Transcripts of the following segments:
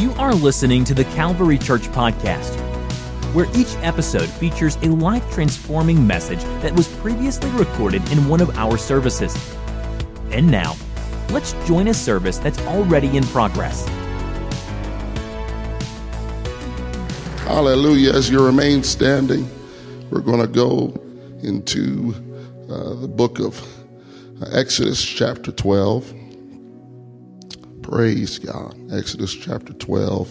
You are listening to the Calvary Church Podcast, where each episode features a life transforming message that was previously recorded in one of our services. And now, let's join a service that's already in progress. Hallelujah. As you remain standing, we're going to go into uh, the book of Exodus, chapter 12. Praise God. Exodus chapter 12.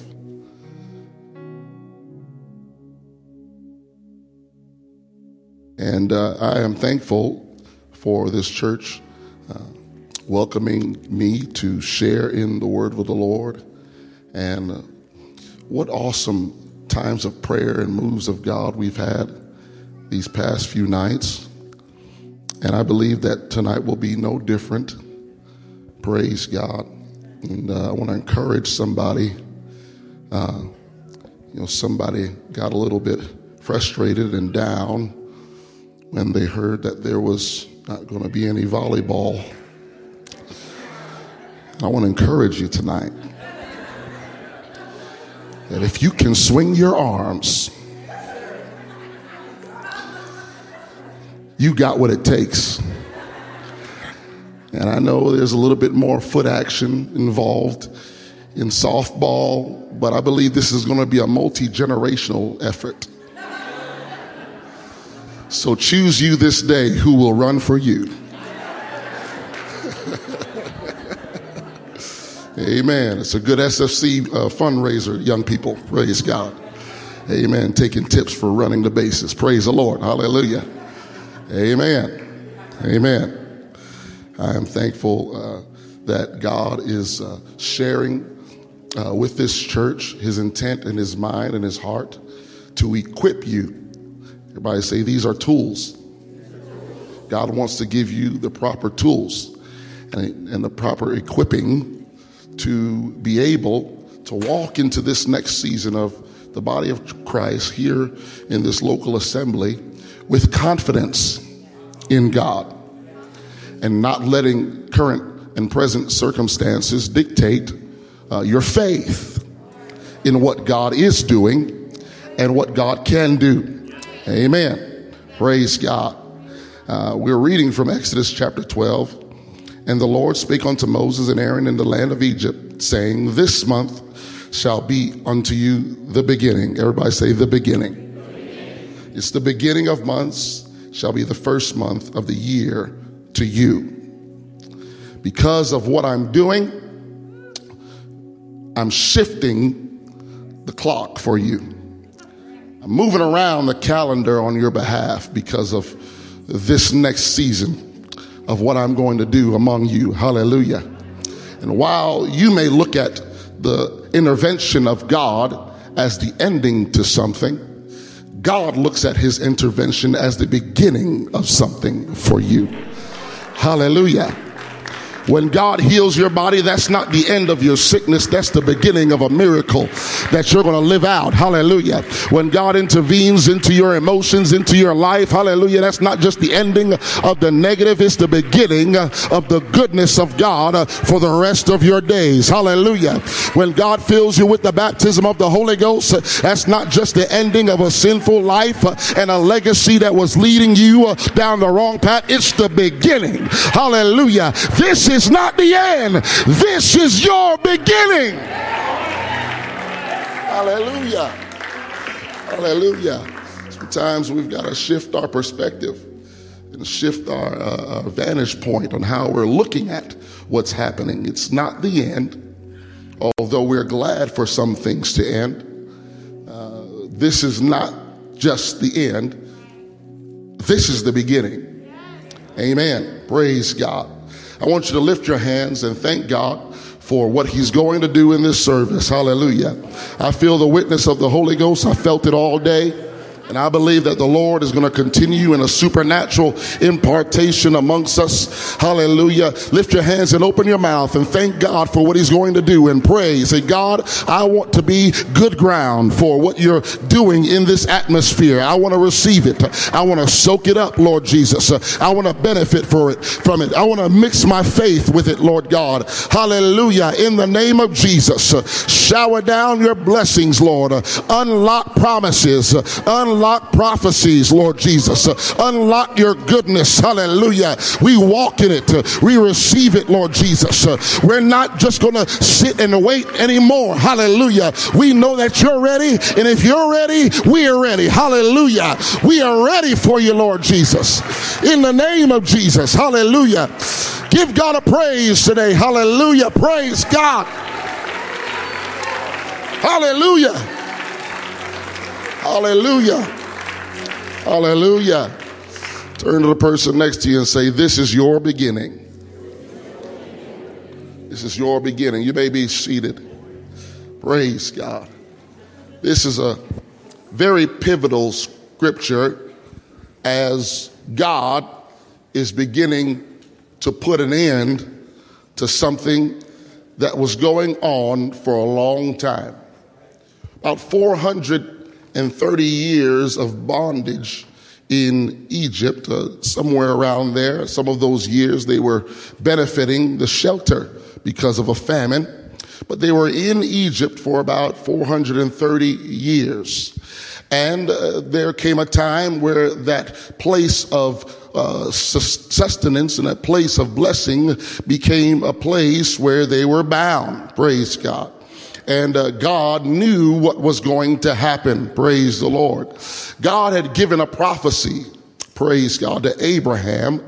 And uh, I am thankful for this church uh, welcoming me to share in the word of the Lord. And uh, what awesome times of prayer and moves of God we've had these past few nights. And I believe that tonight will be no different. Praise God. And uh, I want to encourage somebody. Uh, you know, somebody got a little bit frustrated and down when they heard that there was not going to be any volleyball. I want to encourage you tonight that if you can swing your arms, you got what it takes. And I know there's a little bit more foot action involved in softball, but I believe this is going to be a multi generational effort. So choose you this day who will run for you. Amen. It's a good SFC uh, fundraiser, young people. Praise God. Amen. Taking tips for running the bases. Praise the Lord. Hallelujah. Amen. Amen. I am thankful uh, that God is uh, sharing uh, with this church his intent and his mind and his heart to equip you. Everybody say, These are tools. God wants to give you the proper tools and, and the proper equipping to be able to walk into this next season of the body of Christ here in this local assembly with confidence in God and not letting current and present circumstances dictate uh, your faith in what God is doing and what God can do. Amen. Praise God. Uh, we're reading from Exodus chapter 12. And the Lord spake unto Moses and Aaron in the land of Egypt, saying, This month shall be unto you the beginning. Everybody say, The beginning. The beginning. It's the beginning of months, shall be the first month of the year to you. Because of what I'm doing, I'm shifting the clock for you. I'm moving around the calendar on your behalf because of this next season of what I'm going to do among you. Hallelujah. And while you may look at the intervention of God as the ending to something, God looks at his intervention as the beginning of something for you. Hallelujah. When God heals your body, that's not the end of your sickness. That's the beginning of a miracle that you're going to live out. Hallelujah. When God intervenes into your emotions, into your life, hallelujah, that's not just the ending of the negative. It's the beginning of the goodness of God for the rest of your days. Hallelujah. When God fills you with the baptism of the Holy Ghost, that's not just the ending of a sinful life and a legacy that was leading you down the wrong path. It's the beginning. Hallelujah. This is is not the end. This is your beginning. Hallelujah. Hallelujah. Sometimes we've got to shift our perspective and shift our, uh, our vantage point on how we're looking at what's happening. It's not the end, although we're glad for some things to end. Uh, this is not just the end, this is the beginning. Amen. Praise God. I want you to lift your hands and thank God for what he's going to do in this service. Hallelujah. I feel the witness of the Holy Ghost. I felt it all day. And I believe that the Lord is going to continue in a supernatural impartation amongst us. Hallelujah. Lift your hands and open your mouth and thank God for what He's going to do and pray. Say, God, I want to be good ground for what you're doing in this atmosphere. I want to receive it. I want to soak it up, Lord Jesus. I want to benefit for it from it. I want to mix my faith with it, Lord God. Hallelujah. In the name of Jesus, shower down your blessings, Lord. Unlock promises. Unlock unlock prophecies, Lord Jesus. unlock your goodness. Hallelujah. We walk in it. we receive it, Lord Jesus. we're not just going to sit and wait anymore. Hallelujah. We know that you're ready. And if you're ready, we are ready. Hallelujah. We are ready for you, Lord Jesus. In the name of Jesus. Hallelujah. Give God a praise today. Hallelujah. Praise God. Hallelujah. Hallelujah. Hallelujah. Turn to the person next to you and say, This is your beginning. This is your beginning. You may be seated. Praise God. This is a very pivotal scripture as God is beginning to put an end to something that was going on for a long time. About 400 and 30 years of bondage in Egypt, uh, somewhere around there. Some of those years they were benefiting the shelter because of a famine. But they were in Egypt for about 430 years. And uh, there came a time where that place of uh, sustenance and that place of blessing became a place where they were bound. Praise God and uh, God knew what was going to happen. Praise the Lord. God had given a prophecy, praise God, to Abraham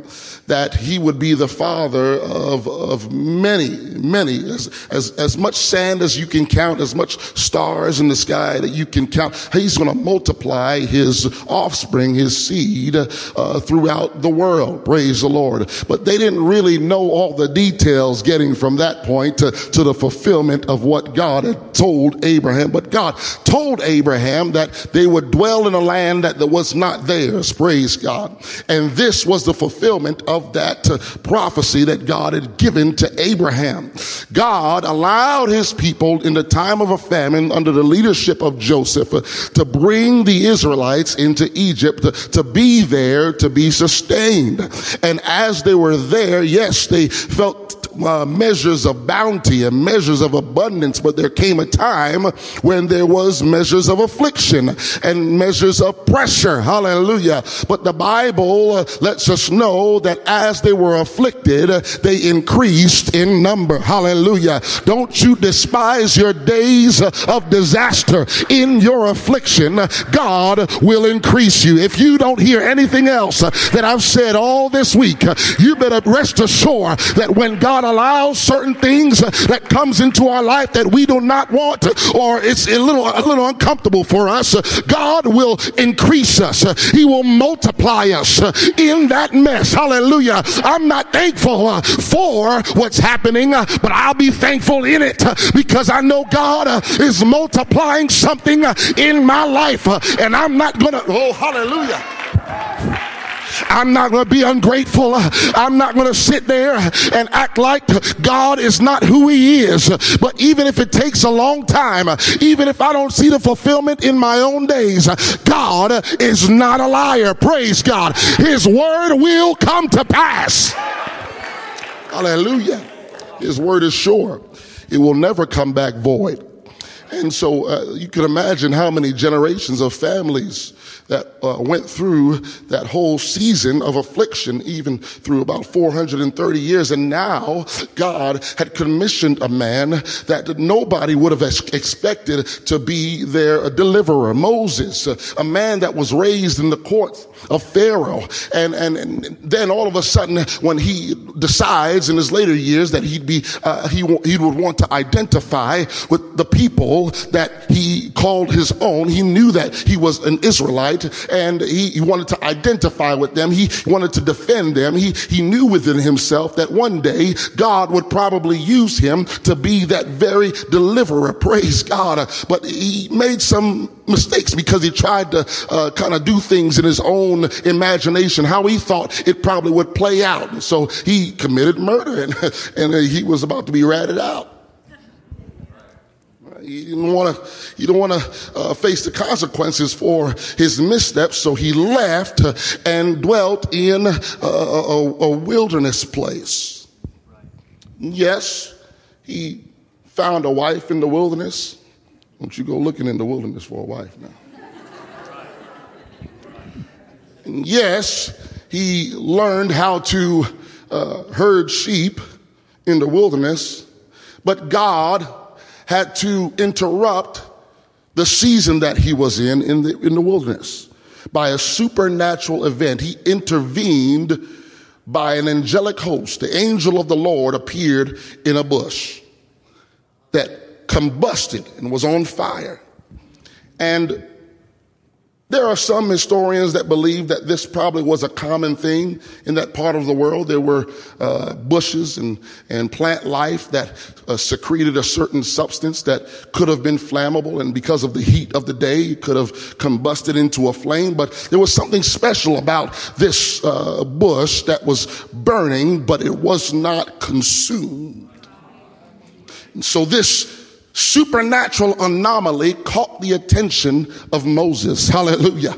that he would be the father of, of many, many, as, as, as much sand as you can count, as much stars in the sky that you can count. He's going to multiply his offspring, his seed, uh, throughout the world. Praise the Lord. But they didn't really know all the details getting from that point to, to the fulfillment of what God had told Abraham. But God told Abraham that they would dwell in a land that was not theirs. Praise God. And this was the fulfillment of that uh, prophecy that God had given to Abraham. God allowed his people in the time of a famine under the leadership of Joseph uh, to bring the Israelites into Egypt to, to be there to be sustained. And as they were there, yes, they felt uh, measures of bounty and measures of abundance, but there came a time when there was measures of affliction and measures of pressure. Hallelujah. But the Bible uh, lets us know that as they were afflicted, they increased in number. Hallelujah. Don't you despise your days of disaster. In your affliction, God will increase you. If you don't hear anything else that I've said all this week, you better rest assured that when God allows certain things that comes into our life that we do not want or it's a little a little uncomfortable for us god will increase us. He will multiply us in that mess. Hallelujah. I'm not thankful uh, for what's happening uh, but i'll be thankful in it uh, because i know god is multiplying something in my life and i'm not gonna oh hallelujah I'm not going to be ungrateful. I'm not going to sit there and act like God is not who he is. But even if it takes a long time, even if I don't see the fulfillment in my own days, God is not a liar. Praise God. His word will come to pass. Hallelujah. His word is sure. It will never come back void. And so uh, you can imagine how many generations of families that uh, went through that whole season of affliction, even through about 430 years. And now God had commissioned a man that nobody would have expected to be their deliverer. Moses, a man that was raised in the courts of Pharaoh. And, and, and then all of a sudden, when he decides in his later years that he'd be, uh, he, he would want to identify with the people that he called his own, he knew that he was an Israelite Israelite and he, he wanted to identify with them. He wanted to defend them. He, he knew within himself that one day God would probably use him to be that very deliverer. Praise God. But he made some mistakes because he tried to uh, kind of do things in his own imagination, how he thought it probably would play out. So he committed murder and, and he was about to be ratted out. He didn't want to, he didn't want to uh, face the consequences for his missteps, so he left and dwelt in a, a, a wilderness place. Yes, he found a wife in the wilderness. Don't you go looking in the wilderness for a wife now. Yes, he learned how to uh, herd sheep in the wilderness, but God had to interrupt the season that he was in in the, in the wilderness by a supernatural event. He intervened by an angelic host. The angel of the Lord appeared in a bush that combusted and was on fire. And there are some historians that believe that this probably was a common thing in that part of the world. There were uh, bushes and, and plant life that uh, secreted a certain substance that could have been flammable, and because of the heat of the day, it could have combusted into a flame. But there was something special about this uh, bush that was burning, but it was not consumed. And so this supernatural anomaly caught the attention of Moses. Hallelujah.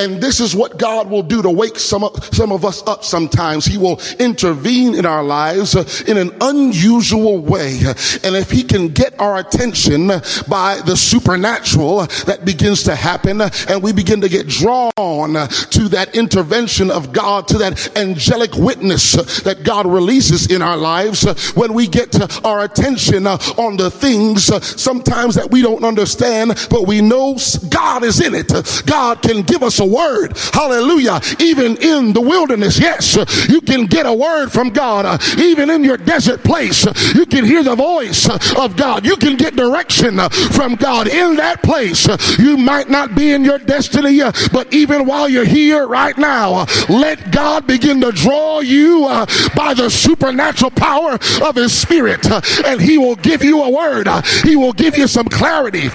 And this is what God will do to wake some of, some of us up sometimes. He will intervene in our lives uh, in an unusual way. And if he can get our attention by the supernatural that begins to happen and we begin to get drawn to that intervention of God, to that angelic witness that God releases in our lives uh, when we get our attention uh, on the things uh, sometimes that we don't understand, but we know God is in it. God can give us a word. Hallelujah. Even in the wilderness, yes, you can get a word from God. Even in your desert place, you can hear the voice of God. You can get direction from God in that place. You might not be in your destiny, but even while you're here right now, let God begin to draw you by the supernatural power of His Spirit, and He will give you a word. He will give you some clarity.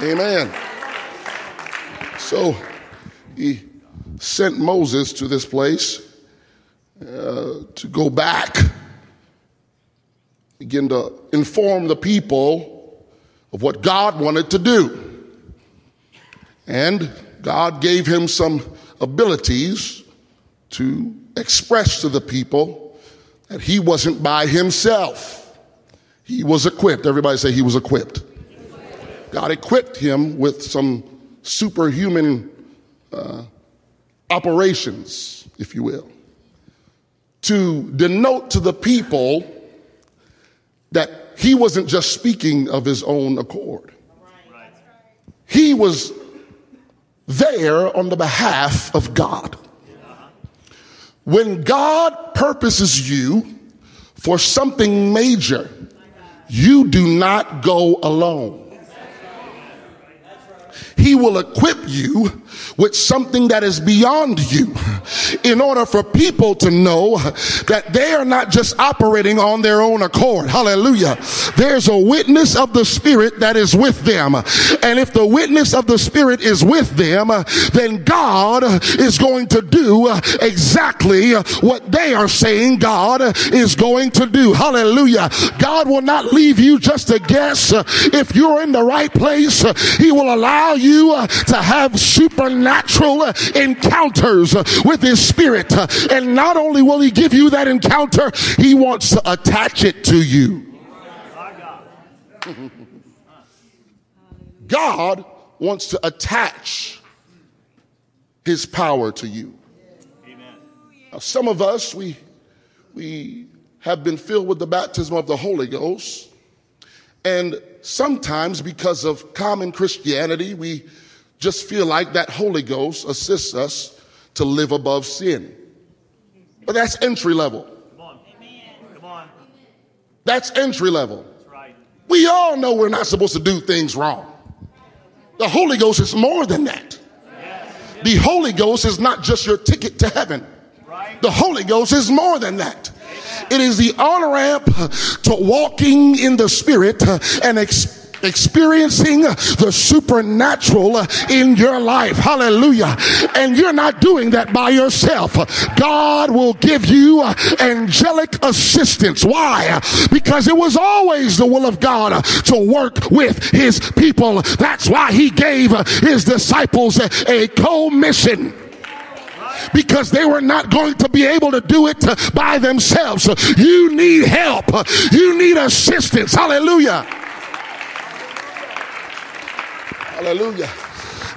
Amen. So he sent Moses to this place uh, to go back, begin to inform the people of what God wanted to do. And God gave him some abilities to express to the people that he wasn't by himself. He was equipped. Everybody say he was equipped. God equipped him with some superhuman uh, operations, if you will, to denote to the people that he wasn't just speaking of his own accord. He was there on the behalf of God. When God purposes you for something major, you do not go alone. He will equip you with something that is beyond you in order for people to know that they are not just operating on their own accord. Hallelujah. There's a witness of the Spirit that is with them. And if the witness of the Spirit is with them, then God is going to do exactly what they are saying God is going to do. Hallelujah. God will not leave you just to guess if you're in the right place. He will allow you to have supernatural encounters with his spirit. And not only will he give you that encounter, he wants to attach it to you. God wants to attach his power to you. Now, some of us, we, we have been filled with the baptism of the Holy Ghost. And sometimes, because of common Christianity, we just feel like that Holy Ghost assists us to live above sin. But that's entry level. Come on. Come on. That's entry level. That's right. We all know we're not supposed to do things wrong. The Holy Ghost is more than that. The Holy Ghost is not just your ticket to heaven. The Holy Ghost is more than that. It is the on ramp to walking in the Spirit and experiencing experiencing the supernatural in your life. Hallelujah. And you're not doing that by yourself. God will give you angelic assistance. Why? Because it was always the will of God to work with his people. That's why he gave his disciples a co-mission because they were not going to be able to do it by themselves. You need help. You need assistance. Hallelujah. Hallelujah.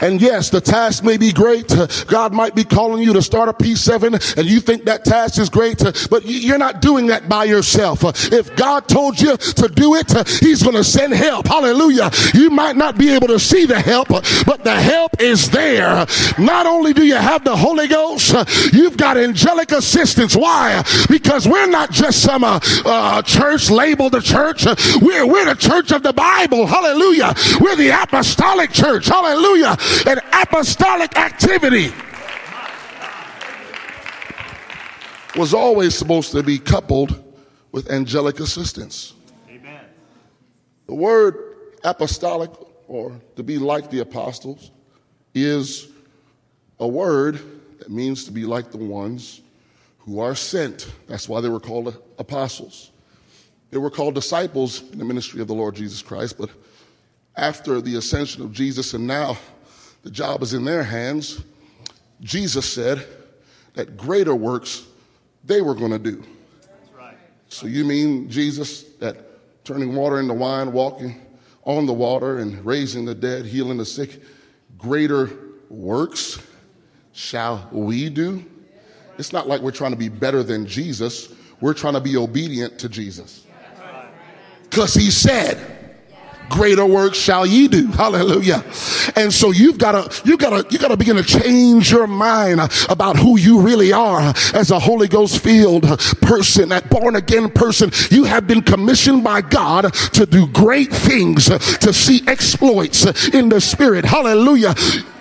And yes, the task may be great. God might be calling you to start a P7 and you think that task is great, but you're not doing that by yourself. If God told you to do it, He's going to send help. Hallelujah. You might not be able to see the help, but the help is there. Not only do you have the Holy Ghost, you've got angelic assistance. Why? Because we're not just some uh, uh, church labeled the church. We're, we're the church of the Bible. Hallelujah. We're the apostolic church. Hallelujah and apostolic activity was always supposed to be coupled with angelic assistance. Amen. The word apostolic, or to be like the apostles, is a word that means to be like the ones who are sent. That's why they were called apostles. They were called disciples in the ministry of the Lord Jesus Christ, but after the ascension of Jesus and now the job is in their hands. Jesus said that greater works they were going to do. Right. So you mean Jesus that turning water into wine, walking on the water and raising the dead, healing the sick, greater works shall we do? It's not like we're trying to be better than Jesus. We're trying to be obedient to Jesus. Because he said, greater work shall ye do. Hallelujah. And so you've got to, you've got to, you got to begin to change your mind about who you really are as a Holy Ghost filled person, that born again person. You have been commissioned by God to do great things, to see exploits in the spirit. Hallelujah.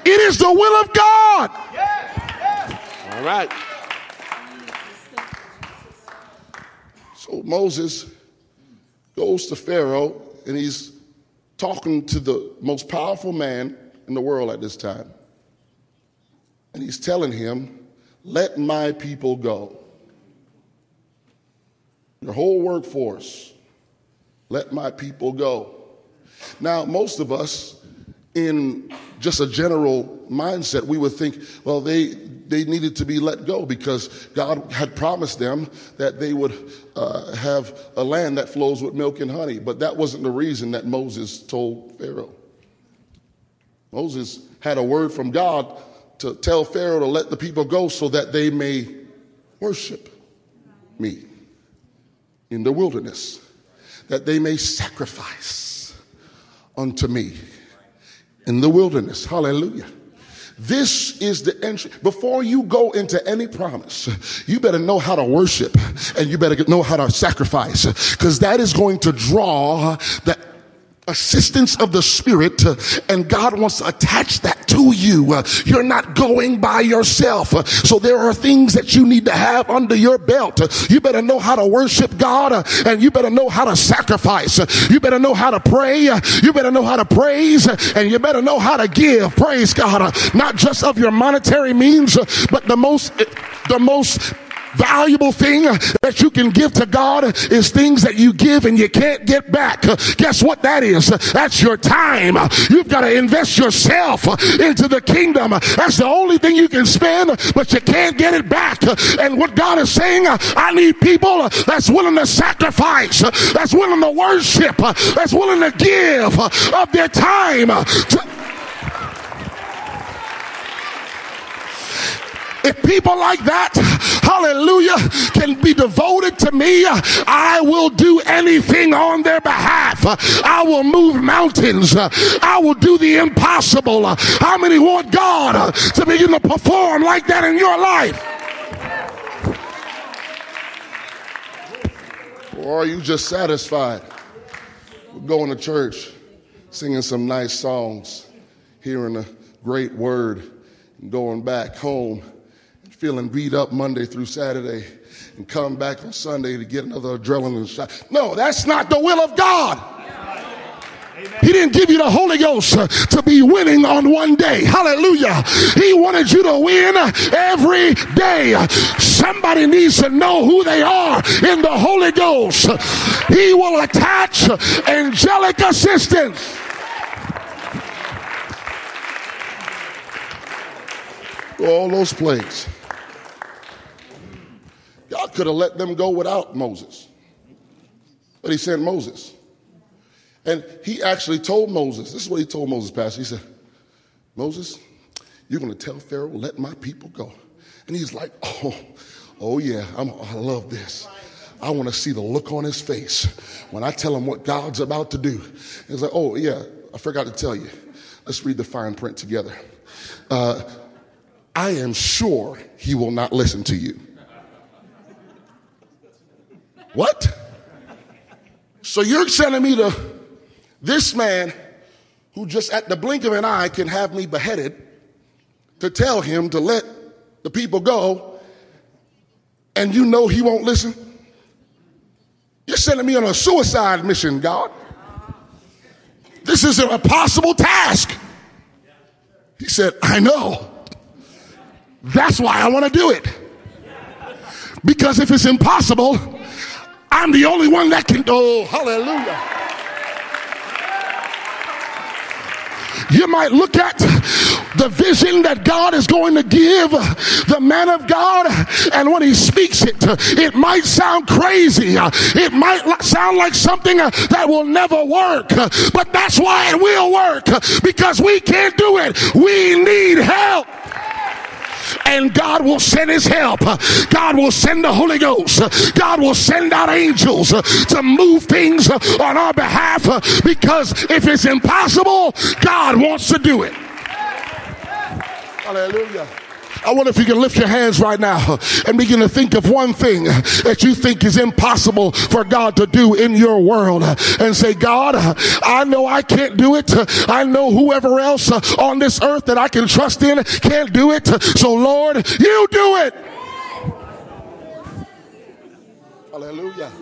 It is the will of God. All right. So Moses goes to Pharaoh and he's talking to the most powerful man in the world at this time. And he's telling him, Let my people go. Your whole workforce, let my people go. Now, most of us, in just a general mindset, we would think, well, they, they needed to be let go because God had promised them that they would uh, have a land that flows with milk and honey. But that wasn't the reason that Moses told Pharaoh. Moses had a word from God to tell Pharaoh to let the people go so that they may worship me in the wilderness, that they may sacrifice unto me in the wilderness. Hallelujah. This is the entry. Before you go into any promise, you better know how to worship and you better know how to sacrifice because that is going to draw the assistance of the Spirit, uh, and God wants to attach that to you. Uh, you're not going by yourself. Uh, so there are things that you need to have under your belt. Uh, you better know how to worship God, uh, and you better know how to sacrifice. Uh, you better know how to pray. You better know how to praise, and you better know how to give. Praise God, not just of your monetary means, but the most, the most valuable thing that you can give to God is things that you give and you can't get back. Guess what that is? That's your time. You've got to invest yourself into the kingdom. That's the only thing you can spend, but you can't get it back. And what God is saying, I need people that's willing to sacrifice, that's willing to worship, that's willing to give of their time to If people like that, hallelujah, can be devoted to me, I will do anything on their behalf. I will move mountains. I will do the impossible. How many want God to begin to perform like that in your life? Or are you just satisfied with going to church, singing some nice songs, hearing a great word and going back home feeling beat up Monday through Saturday and come back on Sunday to get another adrenaline shot. No, that's not the will of God. He didn't give you the Holy Ghost to be winning on one day. Hallelujah. He wanted you to win every day. Somebody needs to know who they are in the Holy Ghost. He will attach angelic assistance. All those plagues. God could have let them go without Moses. But he sent Moses. And he actually told Moses, this is what he told Moses, Pastor. He said, Moses, you're going to tell Pharaoh, let my people go. And he's like, oh, oh yeah, I'm, I love this. I want to see the look on his face when I tell him what God's about to do. He's like, oh yeah, I forgot to tell you. Let's read the fine print together. Uh, I am sure he will not listen to you. What? So you're sending me to this man who just at the blink of an eye can have me beheaded to tell him to let the people go, and you know he won't listen? You're sending me on a suicide mission, God. This is an impossible task. He said, I know. That's why I want to do it. Because if it's impossible, I'm the only one that can. Oh, hallelujah. You might look at the vision that God is going to give the man of God, and when he speaks it, it might sound crazy. It might sound like something uh, that will never work, but that's why it will work because we can't do it. We need help and God will send his help. God will send the Holy Ghost. God will send out angels to move things on our behalf because if it's impossible, God wants to do it. Hallelujah. I wonder if you can lift your hands right now and begin to think of one thing that you think is impossible for God to do in your world and say, God, I know I can't do it. I know whoever else on this earth that I can trust in can't do it. So Lord, you do it. Hallelujah.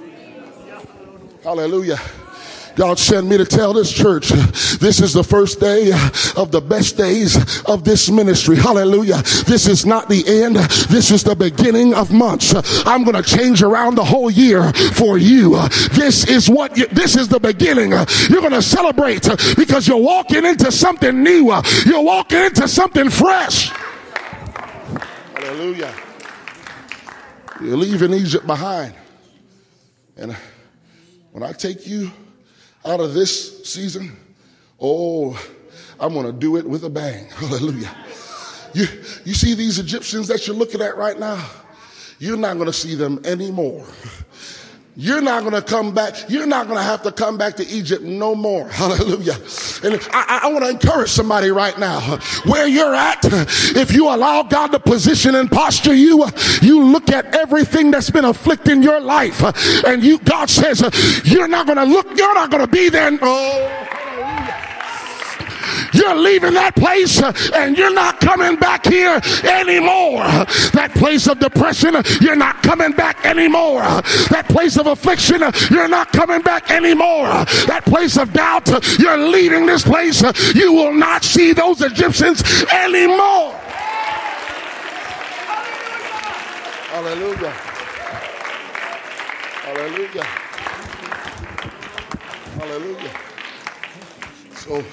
Hallelujah. God sent me to tell this church this is the first day of the best days of this ministry. Hallelujah. This is not the end. This is the beginning of months. I'm going to change around the whole year for you. This is what you, this is the beginning. You're going to celebrate because you're walking into something new. You're walking into something fresh. Hallelujah. You're leaving Egypt behind. And when I take you out of this season, oh, I'm going to do it with a bang. Hallelujah. You, you see these Egyptians that you're looking at right now? You're not going to see them anymore. You're not going to come back. You're not going to have to come back to Egypt no more. Hallelujah. And I, I want to encourage somebody right now. Where you're at, if you allow God to position and posture you, you look at everything that's been afflicting your life, and you God says you're not going to look. You're not going to be there. Oh. You're leaving that place uh, and you're not coming back here anymore. That place of depression, you're not coming back anymore. That place of affliction, you're not coming back anymore. That place of doubt, you're leaving this place. You will not see those Egyptians anymore. Hallelujah. Hallelujah. Hallelujah. So,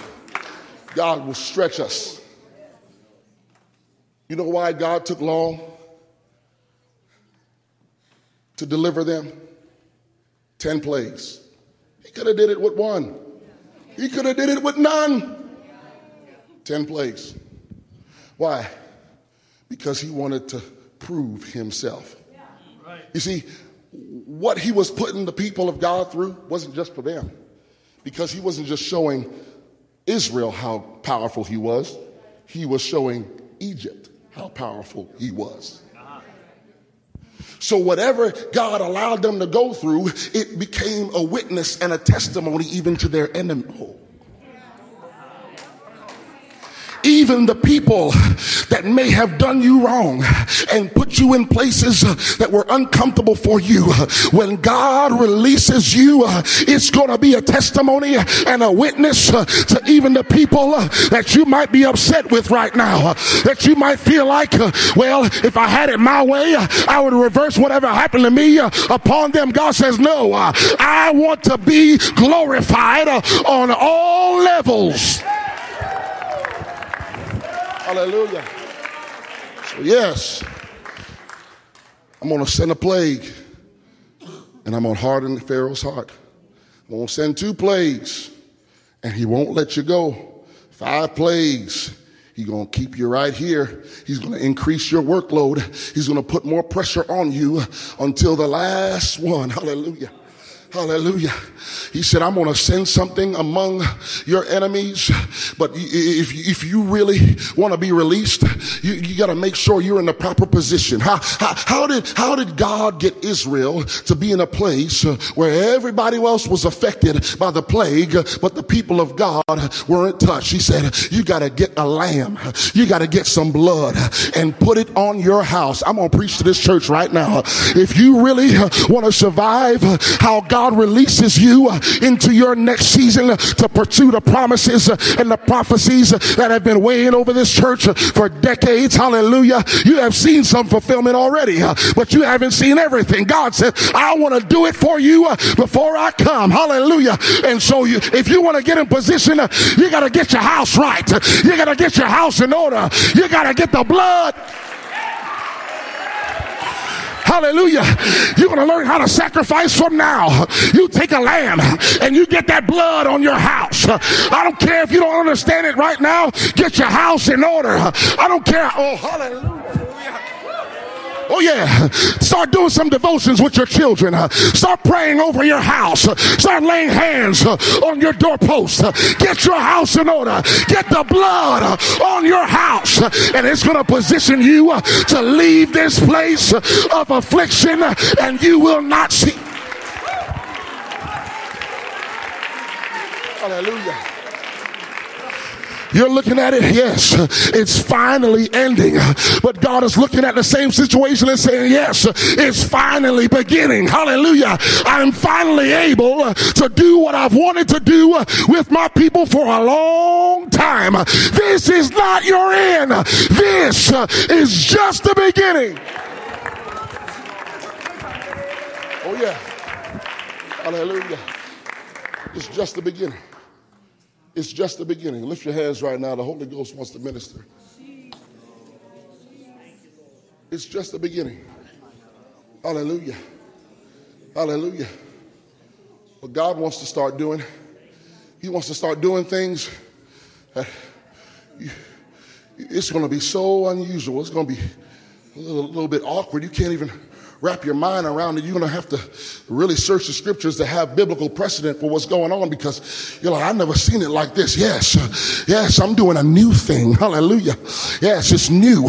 God will stretch us. You know why God took long to deliver them? Ten plagues. He could have did it with one. He could have did it with none. Ten plagues. Why? Because he wanted to prove himself. You see, what he was putting the people of God through wasn't just for them. Because he wasn't just showing Israel how powerful he was, he was showing Egypt how powerful he was. So, whatever God allowed them to go through, it became a witness and a testimony even to their enemy. Even the people that may have done you wrong and put you in places that were uncomfortable for you, when God releases you, it's going to be a testimony and a witness to even the people that you might be upset with right now. That you might feel like, well, if I had it my way, I would reverse whatever happened to me upon them. God says, no, I want to be glorified on all levels. Hallelujah. So, yes, I'm going to send a plague and I'm going to harden Pharaoh's heart. I'm going to send two plagues and he won't let you go. Five plagues. He's going to keep you right here. He's going to increase your workload. He's going to put more pressure on you until the last one. Hallelujah. Hallelujah. He said, I'm going to send something among your enemies. But if, if you really want to be released, you, you got to make sure you're in the proper position. How, how, how, did, how did God get Israel to be in a place where everybody else was affected by the plague, but the people of God weren't touched? He said, you got to get a lamb. You got to get some blood and put it on your house. I'm going to preach to this church right now. If you really want to survive how God God releases you uh, into your next season uh, to pursue the promises uh, and the prophecies that have been weighing over this church for decades. Hallelujah. You have seen some fulfillment already, but you haven't seen everything. God said, I want to do it for you before I come. Hallelujah. And so you, if you want to get in position, you got to get your house right. You got to get your house in order. You got to get the blood. Hallelujah. You're going to learn how to sacrifice from now. You take a lamb and you get that blood on your house. I don't care if you don't understand it right now. Get your house in order. I don't care. Oh, hallelujah. Oh, yeah. Start doing some devotions with your children. Start praying over your house. Start laying hands on your doorpost. Get your house in order. Get the blood on your house. And it's going to position you to leave this place of affliction and you will not see. Hallelujah. You're looking at it, yes, it's finally ending. But God is looking at the same situation and saying, yes, it's finally beginning. Hallelujah. I'm finally able to do what I've wanted to do with my people for a long time. This is not your end. This is just the beginning. Oh, yeah. Hallelujah. It's just the beginning. It's just the beginning. Lift your hands right now. The Holy Ghost wants to minister. It's just the beginning. Hallelujah. Hallelujah. What God wants to start doing, He wants to start doing things that you, it's going to be so unusual. It's going to be a little, a little bit awkward. You can't even wrap your mind around it, you're going to have to really search the scriptures to have biblical precedent for what's going on because you're like, I've never seen it like this. Yes, yes, I'm doing a new thing. Hallelujah. Yes, it's new.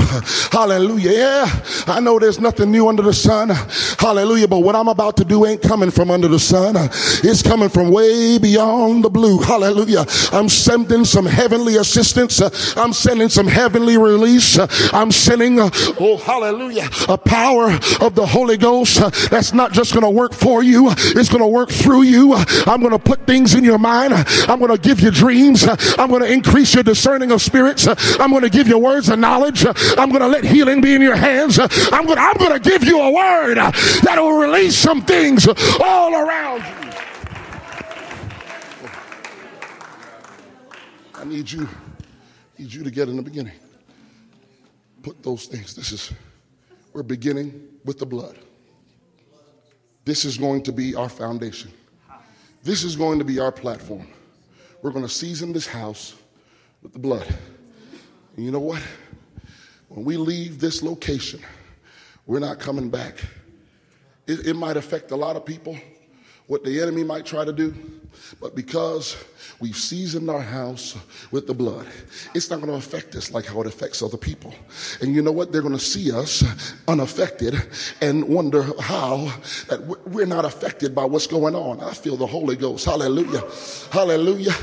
Hallelujah. Yeah, I know there's nothing new under the sun. Hallelujah. But what I'm about to do ain't coming from under the sun. It's coming from way beyond the blue. Hallelujah. I'm sending some heavenly assistance. I'm sending some heavenly release. I'm sending, oh, hallelujah, a power of the Holy Ghost uh, that's not just going to work for you, uh, it's going to work through you. Uh, I'm going to put things in your mind. Uh, I'm going to give you dreams. I'm going to increase your discerning of spirits. I'm going to give you words of knowledge. I'm going to let healing be in your hands. I'm going I'm going to give you a word that will release some things all around you. I need you, need you to get in the beginning. Put those things. This is we're beginning with the blood. This is going to be our foundation. This is going to be our platform. We're going to season this house with the blood. And you know what? When we leave this location, we're not coming back. It, it might affect a lot of people. What the enemy might try to do, but because we've seasoned our house with the blood, it's not going to affect us like how it affects other people. And you know what? They're going to see us unaffected and wonder how that we're not affected by what's going on. I feel the Holy Ghost. Hallelujah. Hallelujah.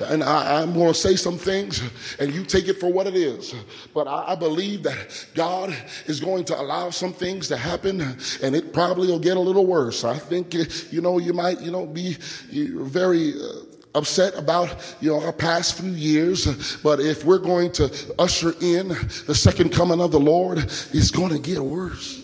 And I, am going to say some things and you take it for what it is. But I, I believe that God is going to allow some things to happen and it probably will get a little worse. I think, you know, you might, you know, be very uh, upset about you know our past few years but if we're going to usher in the second coming of the lord it's going to get worse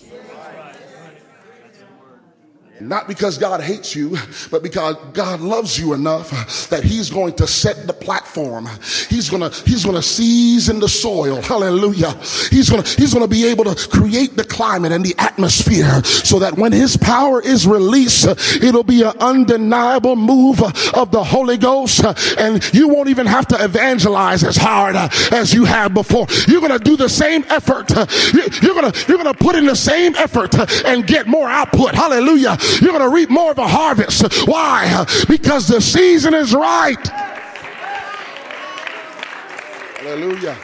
not because God hates you, but because God loves you enough that he's going to set the platform. He's going to, he's to season the soil. Hallelujah. He's going to, he's to be able to create the climate and the atmosphere so that when his power is released, it'll be an undeniable move of the Holy Ghost. And you won't even have to evangelize as hard as you have before. You're going to do the same effort. You're to, you're going to put in the same effort and get more output. Hallelujah you're going to reap more of a harvest. Why? Because the season is right. Hallelujah.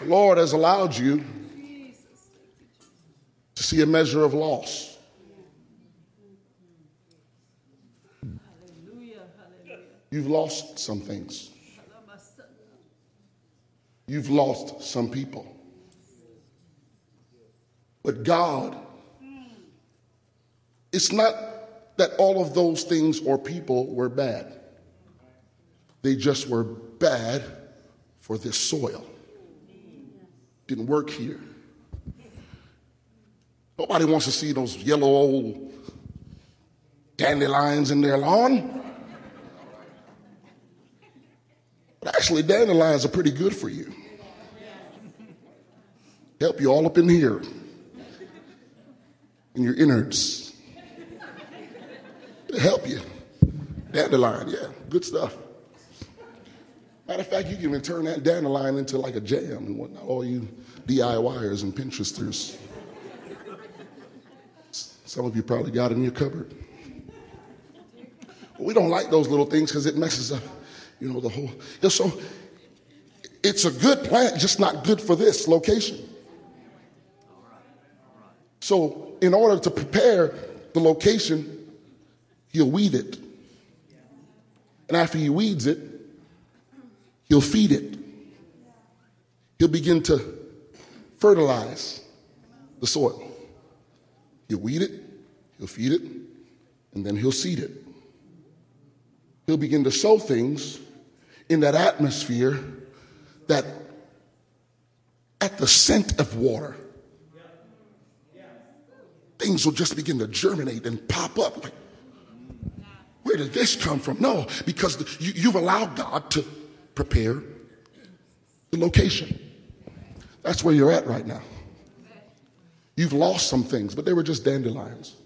The Lord has allowed you to see a measure of loss. You've lost some things. You've lost some people. But God, it's not that all of those things or people were bad. They just were bad for this soil. Didn't work here. Nobody wants to see those yellow old dandelions in their lawn. But actually, dandelions are pretty good for you. Help you all up in here in your innards. It'll help you. Dandelion, yeah, good stuff. Matter of fact, you can even turn that dandelion into like a jam and whatnot, all you DIYers and Pinteresters. Some of you probably got it in your cupboard. we don't like those little things because it messes up, you know, the whole. So it's a good plant, just not good for this location. So, in order to prepare the location, he'll weed it. And after he weeds it, he'll feed it. He'll begin to fertilize the soil. He'll weed it, he'll feed it, and then he'll seed it. He'll begin to sow things in that atmosphere that at the scent of water things will just begin to germinate and pop up. Like, where did this come from? No, because the, you, you've allowed God to prepare the location. That's where you're at right now. You've lost some things, but they were just dandelions.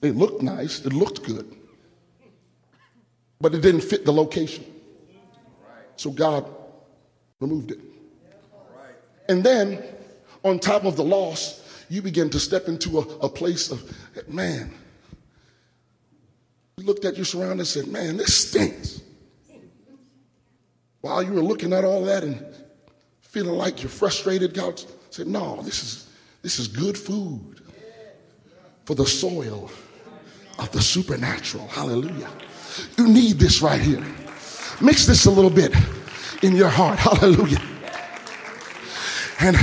They looked nice, it looked good, but it didn't fit the location. So God removed it. And then, on top of the loss, you begin to step into a, a place of, man, you looked at your surroundings and said, man, this stinks. While you were looking at all that and feeling like you're frustrated, God said, no, this is, this is good food for the soil of the supernatural. Hallelujah. You need this right here. Mix this a little bit in your heart. Hallelujah. And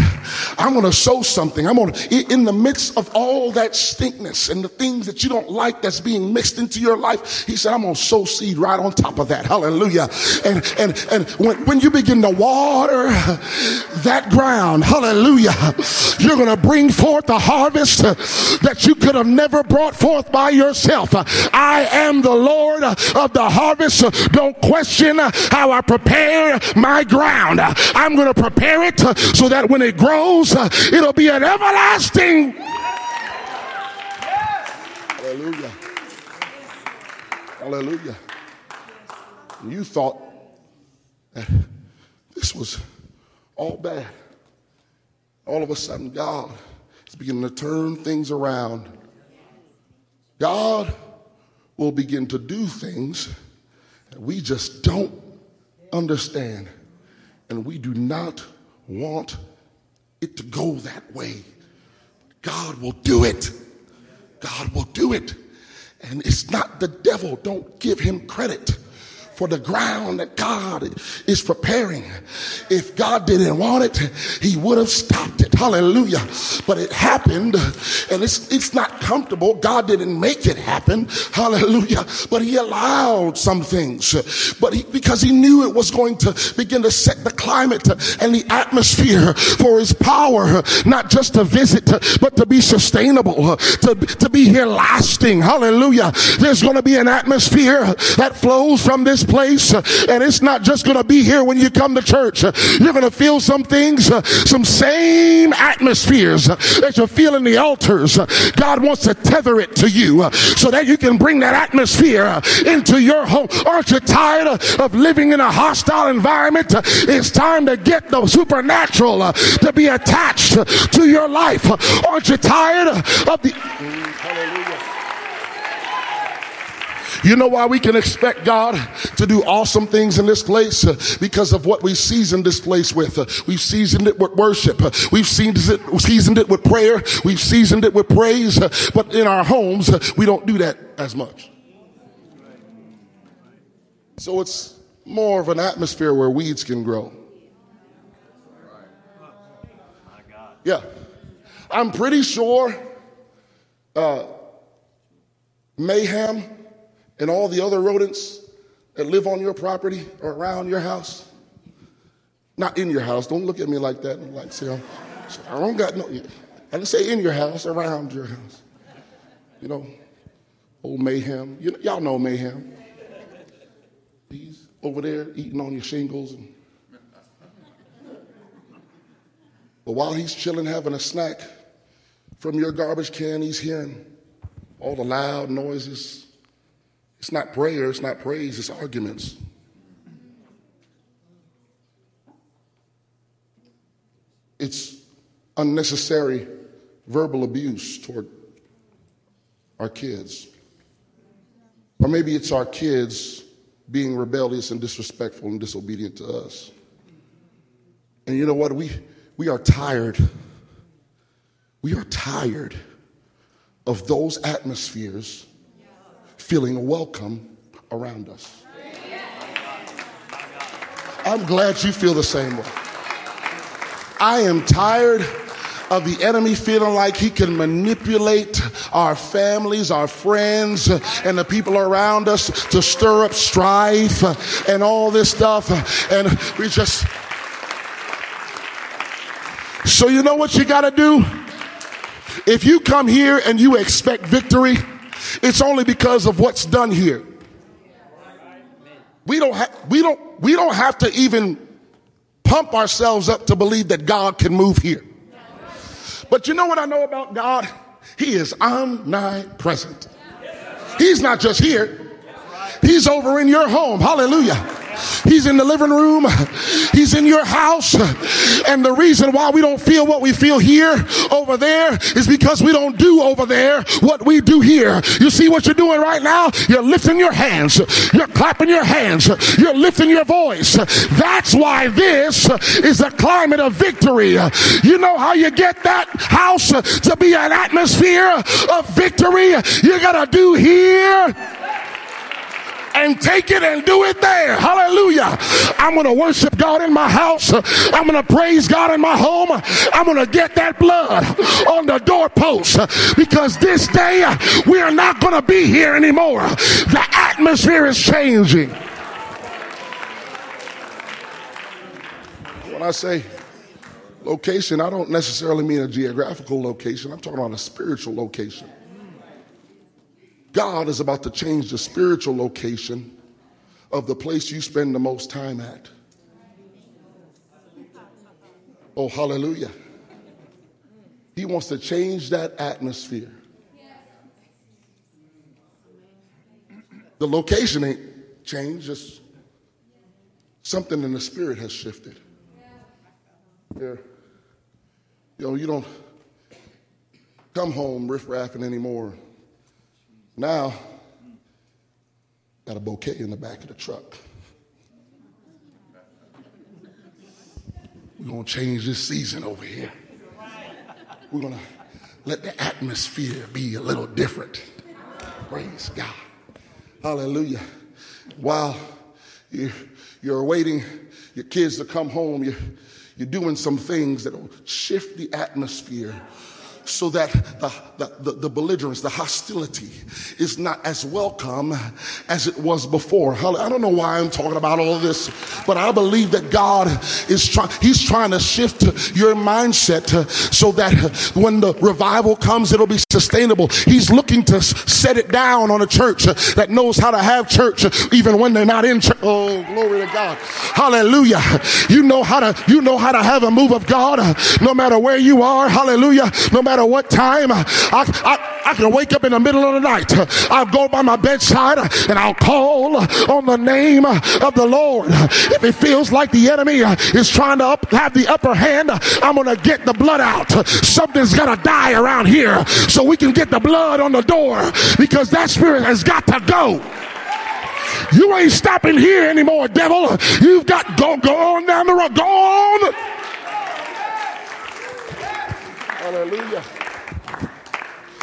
I'm going to sow something. I'm to, in the midst of all that stinkness and the things that you don't like that's being mixed into your life, he said, I'm going to sow seed right on top of that. Hallelujah. And, and, and when, when you begin to water that ground, hallelujah, you're going to bring forth a harvest that you could have never brought forth by yourself. I am the Lord of the harvest. Don't question how I prepare my ground. I'm going to prepare it so that when it grows, it'll be an everlasting. Hallelujah. Hallelujah. You thought that this was all bad. All of a sudden, God is beginning to turn things around. God will begin to do things that we just don't understand. And we do not want it to go that way. God will do it. God will do it. And it's not the devil. Don't give him credit for the ground that God is preparing. If God didn't want it, he would have stopped it. Hallelujah. But it happened and it's, it's not comfortable. God didn't make it happen. Hallelujah. But he allowed some things, but he, because he knew it was going to begin to set the climate and the atmosphere for his power, not just to visit, but to be sustainable, to, to be here lasting. Hallelujah. There's going to be an atmosphere that flows from this place. Uh, and it's not just going to be here when you come to church. Uh, you're going to feel some things, uh, some same atmospheres that you feel in the altars. God wants to tether it to you so that you can bring that atmosphere into your home. Aren't you tired of living in a hostile environment? It's time to get the supernatural to be attached to your life. Aren't you tired of the. Hallelujah. You know why we can expect God to do awesome things in this place? Because of what we seasoned this place with. We've seasoned it with worship. We've seasoned it, seasoned it with prayer. We've seasoned it with praise. But in our homes, we don't do that as much. So it's more of an atmosphere where weeds can grow. Yeah. I'm pretty sure uh, mayhem and all the other rodents that live on your property or around your house. Not in your house. Don't look at me like that. Like, say, I don't got no. I didn't say in your house, around your house. You know, old mayhem. You, y'all know mayhem. He's over there eating on your shingles. And, but while he's chilling, having a snack from your garbage can, he's hearing all the loud noises it's not prayer, it's not praise, it's arguments. It's unnecessary verbal abuse toward our kids. Or maybe it's our kids being rebellious and disrespectful and disobedient to us. And you know what? We, we are tired. We are tired of those atmospheres feeling welcome around us. I'm glad you feel the same way. I am tired of the enemy feeling like he can manipulate our families, our friends, and the people around us to stir up strife and all this stuff. And we just. So, you know what you got to do? If you come here and you expect victory, it's only because of what's done here. We don't have, we don't, we don't have to even pump ourselves up to believe that God can move here. But you know what I know about God? He is omnipresent. He's not just here. He's over in your home. Hallelujah. He's in the living room. He's in your house. And the reason why we don't feel what we feel here over there is because we don't do over there what we do here. You see what you're doing right now? You're lifting your hands. You're clapping your hands. You're lifting your voice. That's why this is a climate of victory. You know how you get that house to be an atmosphere of victory? You gotta do here and take it and do it there. Hallelujah. I'm going to worship God in my house. I'm going to praise God in my home. I'm going to get that blood on the doorpost because this day we are not going to be here anymore. The atmosphere is changing. When I say location, I don't necessarily mean a geographical location. I'm talking about a spiritual location. God is about to change the spiritual location of the place you spend the most time at. Oh, hallelujah. He wants to change that atmosphere. The location ain't changed, just something in the spirit has shifted. Yeah. You know, you don't come home riff-raffing anymore. Now, got a bouquet in the back of the truck. We're going to change this season over here. We're going to let the atmosphere be a little different. Praise God. Hallelujah. While you, you're waiting your kids to come home, you, you're doing some things that will shift the atmosphere so that the, the, the, belligerence, the hostility is not as welcome as it was before. I don't know why I'm talking about all this, but I believe that God is trying, He's trying to shift your mindset so that when the revival comes, it'll be sustainable. He's looking to set it down on a church uh, that knows how to have church uh, even when they're not in church. Oh, glory to God. Hallelujah. You know how to, you know how to have a move of God uh, no matter where you are. Hallelujah. No matter matter what time. I, I, I can wake up in the middle of the night. I'll go by my bedside and I'll call on the name of the Lord. If it feels like the enemy is trying to up, have the upper hand, I'm going to get the blood out. Something's got to die around here so we can get the blood on the door because that spirit has got to go. You ain't stopping here anymore, devil. You've got go go on down the road. Go on. Hallelujah.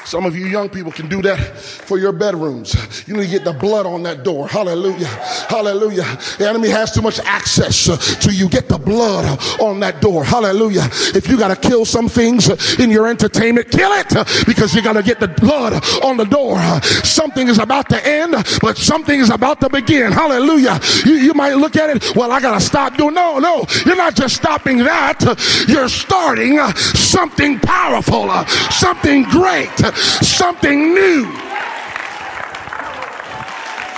Some of you young people can do that for your bedrooms. You need to get the blood on that door. Hallelujah. Hallelujah. The enemy has too much access to you. Get the blood on that door. Hallelujah. If you got to kill some things in your entertainment, kill it because you got to get the blood on the door. Something is about to end, but something is about to begin. Hallelujah. You, you might look at it, well, I got to stop doing. No, no. You're not just stopping that. You're starting something powerful, something great something new.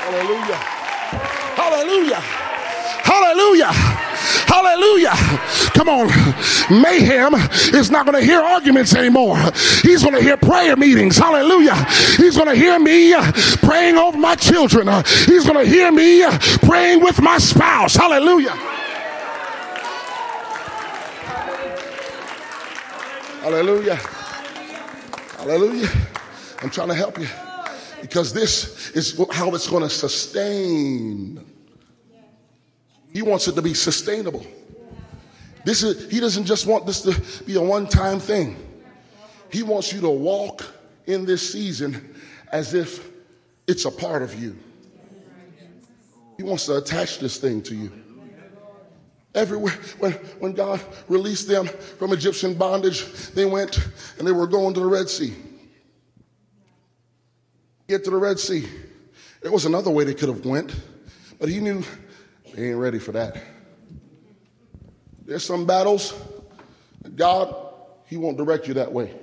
Hallelujah. Hallelujah. Hallelujah. Hallelujah. Come on. Mayhem is not going to hear arguments anymore. He's going to hear prayer meetings. Hallelujah. He's going to hear me uh, praying over my children. Uh, he's going to hear me uh, praying with my spouse. Hallelujah. Hallelujah. Hallelujah. I'm trying to help you because this is how it's going to sustain. He wants it to be sustainable. This is, he doesn't just want this to be a one time thing. He wants you to walk in this season as if it's a part of you. He wants to attach this thing to you. Everywhere, when, when God released them from Egyptian bondage, they went and they were going to the Red Sea. Get to the Red Sea. There was another way they could have went, but he knew they ain't ready for that. There's some battles, God, he won't direct you that way.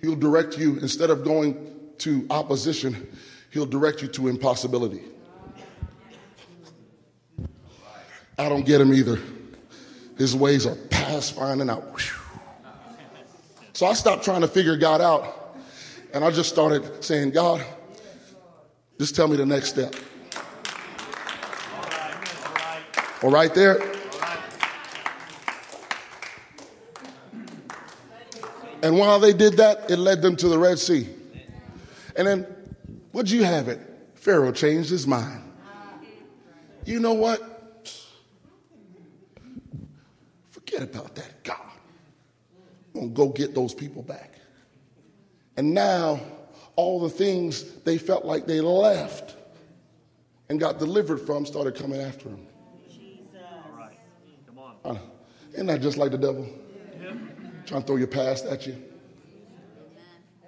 He'll direct you, instead of going to opposition, he'll direct you to impossibility. I don't get him either. His ways are past finding out. So I stopped trying to figure God out and I just started saying, God, just tell me the next step. All right there. And while they did that, it led them to the Red Sea. And then, would you have it? Pharaoh changed his mind. You know what? Forget about that God. I'm going to go get those people back. And now, all the things they felt like they left and got delivered from started coming after them. All right. Come on. Isn't that just like the devil? Yeah. Trying to throw your past at you?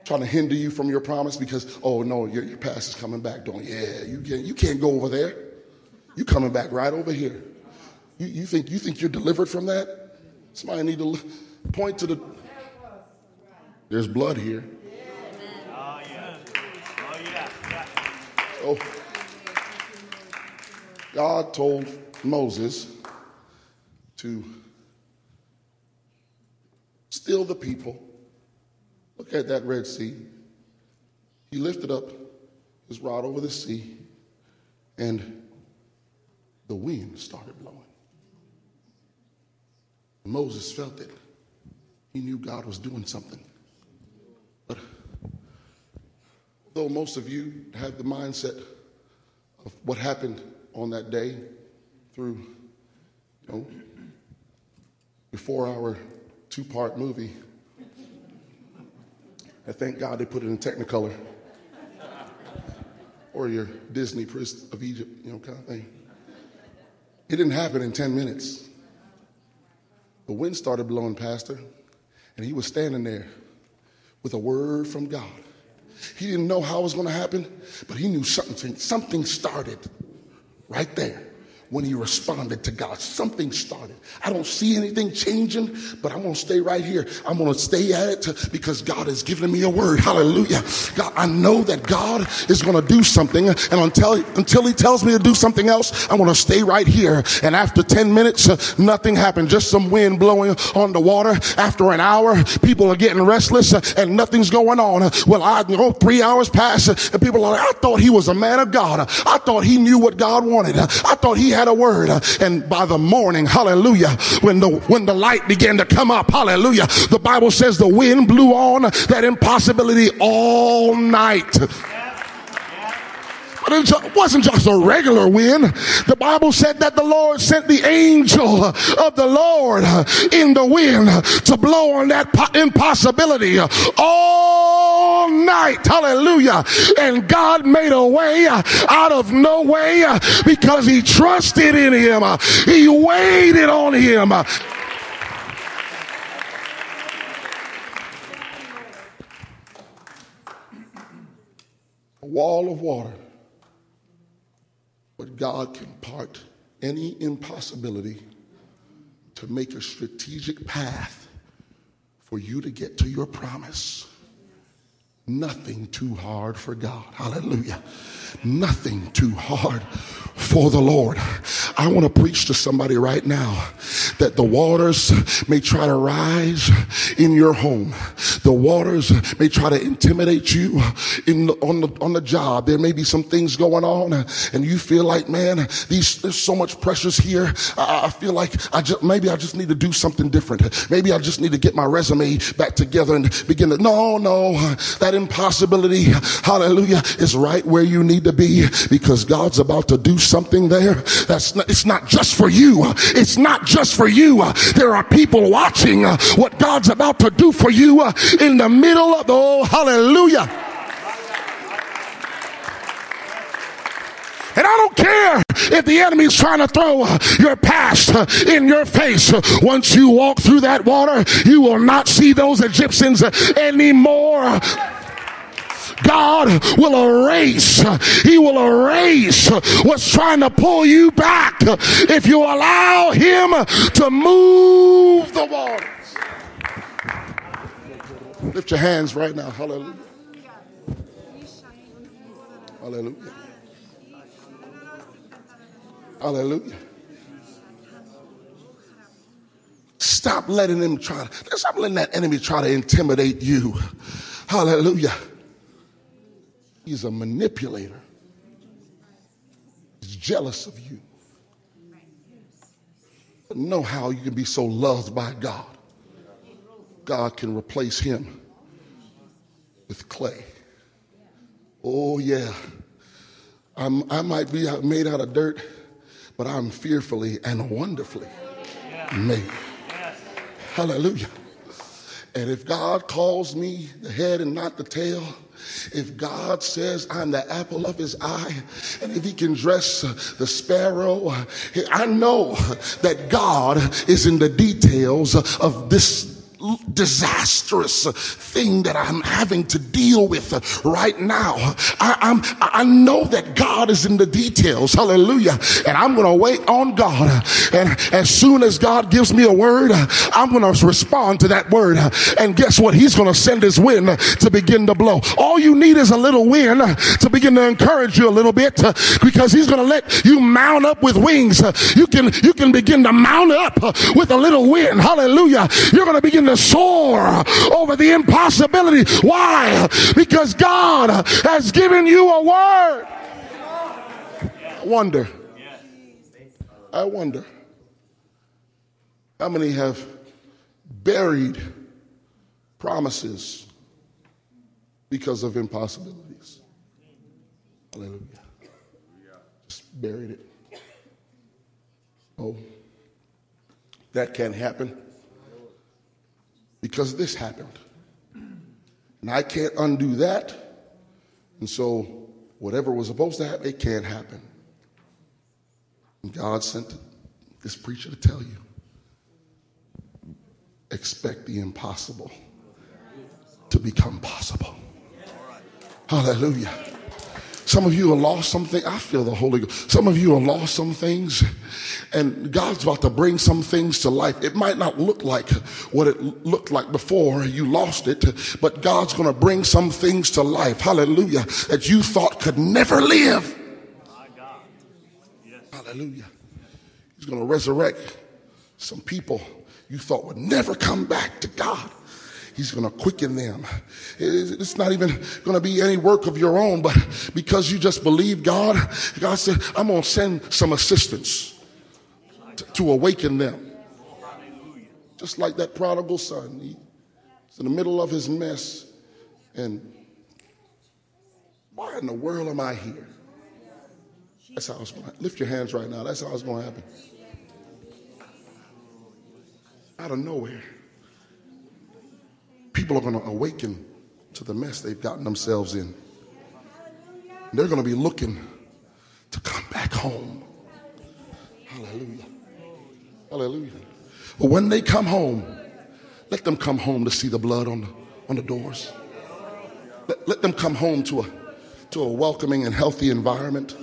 Trying to hinder you from your promise because, oh no, your, your past is coming back. Don't, yeah, you can't, you can't go over there. You're coming back right over here. You, you, think, you think you're delivered from that? Somebody need to point to the. There's blood here. Oh, yeah. Oh, yeah. Oh. God told Moses to still the people. Look at that Red Sea. He lifted up his rod over the sea, and the wind started blowing. Moses felt it. He knew God was doing something. But though most of you have the mindset of what happened on that day through, you know, two part movie, I thank God they put it in Technicolor or your Disney Prince of Egypt, you know, kind of thing. It didn't happen in 10 minutes. The wind started blowing, Pastor, and he was standing there with a word from God. He didn't know how it was going to happen, but he knew something. Something started right there when he responded to God. Something started. I don't see anything changing, but I'm going to stay right here. I'm going to stay at it because God has given me a word. Hallelujah. God, I know that God is going to do something and until, until he tells me to do something else, I'm going to stay right here. And after 10 minutes, uh, nothing happened. Just some wind blowing on the water. After an hour, people are getting restless uh, and nothing's going on. Well, I you know three hours pass uh, and people are like, I thought he was a man of God. I thought he knew what God wanted. I thought he had a word. Uh, and by the morning, hallelujah, when the, when the light began to come up, hallelujah, the Bible says the wind blew on that impossibility all night. But it wasn't just a regular wind. The Bible said that the Lord sent the angel of the Lord in the wind to blow on that impossibility all night. Hallelujah. And God made a way out of no way uh, because he trusted in him. Uh, he waited on him. Uh, a wall of water but God can part any impossibility to make a strategic path for you to get to your promise. Nothing too hard for God. Hallelujah. Nothing too hard for the Lord. I want to preach to somebody right now that the waters may try to rise in your home. The waters may try to intimidate you in on the on the job. There may be some things going on, and you feel like, man, these there's so much pressures here. I, I feel like I just maybe I just need to do something different. Maybe I just need to get my resume back together and begin to. No, no, that impossibility, hallelujah, is right where you need to be because God's about to do something there. That's not, it's not just for you. It's not just for you. There are people watching uh, what God's about to do for you uh, in the middle of the, oh, hallelujah. And I don't care if the enemy's trying to throw uh, your past in your face. Once you walk through that water, you will not see those Egyptians anymore. God will erase, He will erase what's trying to pull you back if you allow Him to move the waters. Lift your hands right now. Hallelujah. Hallelujah. Hallelujah. Stop letting them try to, stop letting that enemy try to intimidate you. Hallelujah. He's a manipulator. He's jealous of you. Know how you can be so loved by God. God can replace him with clay. Oh, yeah. I'm, I might be made out of dirt, but I'm fearfully and wonderfully made. Hallelujah. And if God calls me the head and not the tail, if God says I'm the apple of his eye, and if he can dress the sparrow, I know that God is in the details of this disastrous thing that I'm having to deal with right now. I, am I know that God is in the details. Hallelujah. And I'm going to wait on God. And as soon as God gives me a word, I'm going to respond to that word. And guess what? He's going to send his wind to begin to blow. All you need is a little wind to begin to encourage you a little bit because he's going to let you mount up with wings. You can, you can begin to mount up with a little wind. Hallelujah. You're going to begin to soar over the impossibility. Why? Because God has given you a word. I wonder. I wonder how many have buried promises because of impossibilities. Hallelujah. Just buried it. Oh, that can't happen because this happened. And I can't undo that. And so, whatever was supposed to happen, it can't happen. And God sent this preacher to tell you expect the impossible to become possible. Hallelujah. Some of you have lost something. I feel the Holy Ghost. Some of you have lost some things, and God's about to bring some things to life. It might not look like what it looked like before you lost it, but God's going to bring some things to life. Hallelujah. That you thought could never live. Hallelujah. He's going to resurrect some people you thought would never come back to God. He's going to quicken them. It's not even going to be any work of your own, but because you just believe God, God said, I'm going to send some assistance to, to awaken them. Just like that prodigal son. He's in the middle of his mess. And why in the world am I here? That's how it's going to Lift your hands right now. That's how it's going to happen. Out of nowhere people are going to awaken to the mess they've gotten themselves in. They're going to be looking to come back home. Hallelujah. Hallelujah. But when they come home, let them come home to see the blood on the, on the doors. Let, let them come home to a, to a welcoming and healthy environment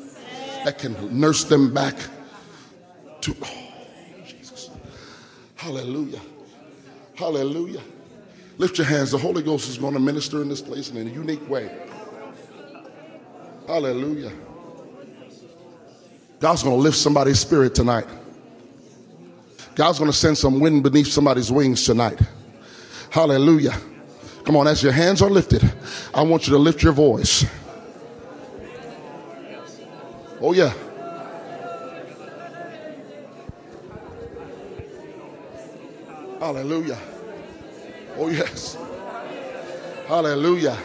that can nurse them back to, oh, Jesus. Hallelujah. Hallelujah. Lift your hands. The Holy Ghost is going to minister in this place in a unique way. Hallelujah. God's going to lift somebody's spirit tonight. God's going to send some wind beneath somebody's wings tonight. Hallelujah. Come on, as your hands are lifted, I want you to lift your voice. Oh, yeah. Hallelujah. Oh, yes. Hallelujah.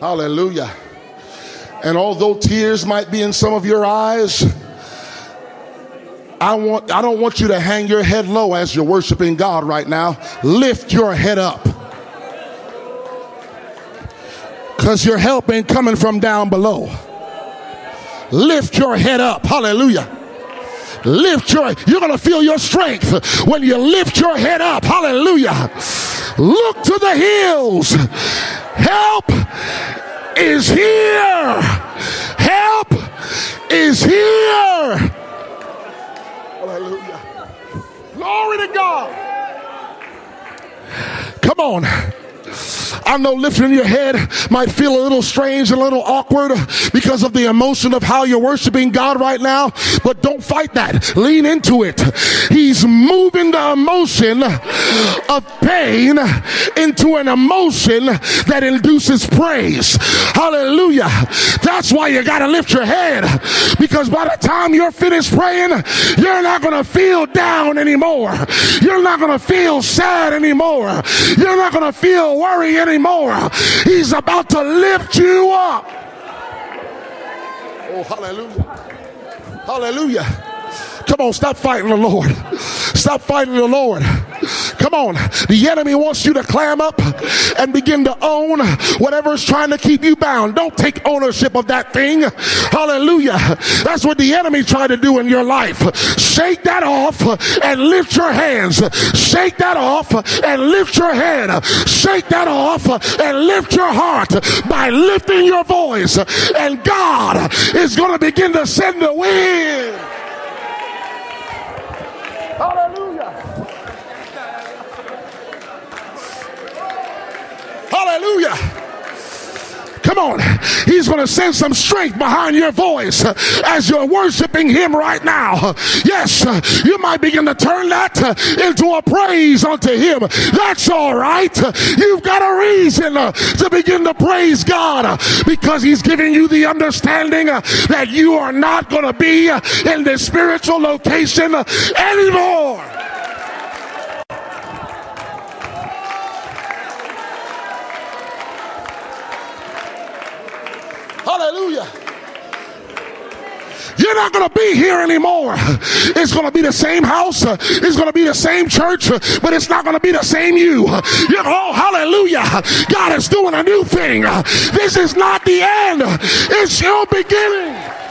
Hallelujah. And although tears might be in some of your eyes, I want I don't want you to hang your head low as you're worshiping God right now. Lift your head up. Cuz your help ain't coming from down below. Lift your head up. Hallelujah. Lift your, you're going to feel your strength when you lift your head up. Hallelujah. Look to the hills. Help is here. Help is here. Hallelujah. Glory to God. Come on. I know lifting your head might feel a little strange and a little awkward because of the emotion of how you're worshiping God right now, but don't fight that. Lean into it. He's moving the emotion of pain into an emotion that induces praise. Hallelujah. That's why you got to lift your head because by the time you're finished praying, you're not going to feel down anymore. You're not going to feel sad anymore. You're not going to feel worry anymore. He's about to lift you up. Oh, hallelujah. Hallelujah. Come on, stop fighting the Lord. Stop fighting the Lord. Come on. The enemy wants you to clam up and begin to own whatever's trying to keep you bound. Don't take ownership of that thing. Hallelujah. That's what the enemy tried to do in your life. Shake that off and lift your hands. Shake that off and lift your head. Shake that off and lift your heart by lifting your voice. And God is going to begin to send the wind. Hallelujah. Hallelujah. Come on. He's going to send some strength behind your voice uh, as you're worshiping Him right now. Yes, uh, you might begin to turn that uh, into a praise unto Him. That's all right. You've got a reason to begin to praise God because He's giving you the understanding that you are not going to be in this spiritual location anymore. You're not going to be here anymore. It's going to be the same house. It's going to be the same church, but it's not going to be the same you. You're, oh, hallelujah. God is doing a new thing. This is not the end. It's your beginning.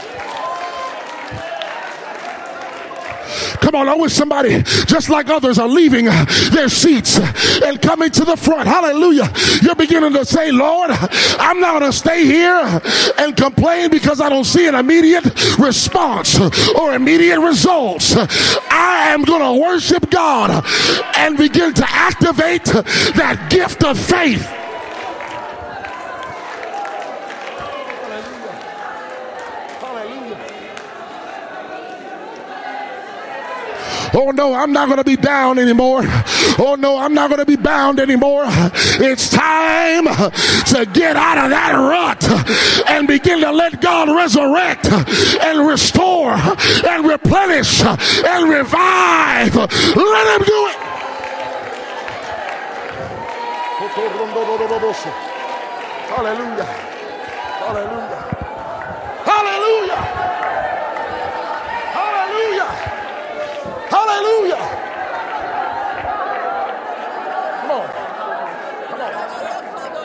Come on, I wish somebody, just like others, are leaving their seats and coming to the front. Hallelujah. You're beginning to say, Lord, I'm not going to stay here and complain because I don't see an immediate response or immediate results. I am going to worship God and begin to activate that gift of faith. Oh no, I'm not going to be down anymore. Oh no, I'm not going to be bound anymore. It's time to get out of that rut and begin to let God resurrect and restore and replenish and revive. Let Him do it. Hallelujah. Hallelujah. Hallelujah. Come on. Come on.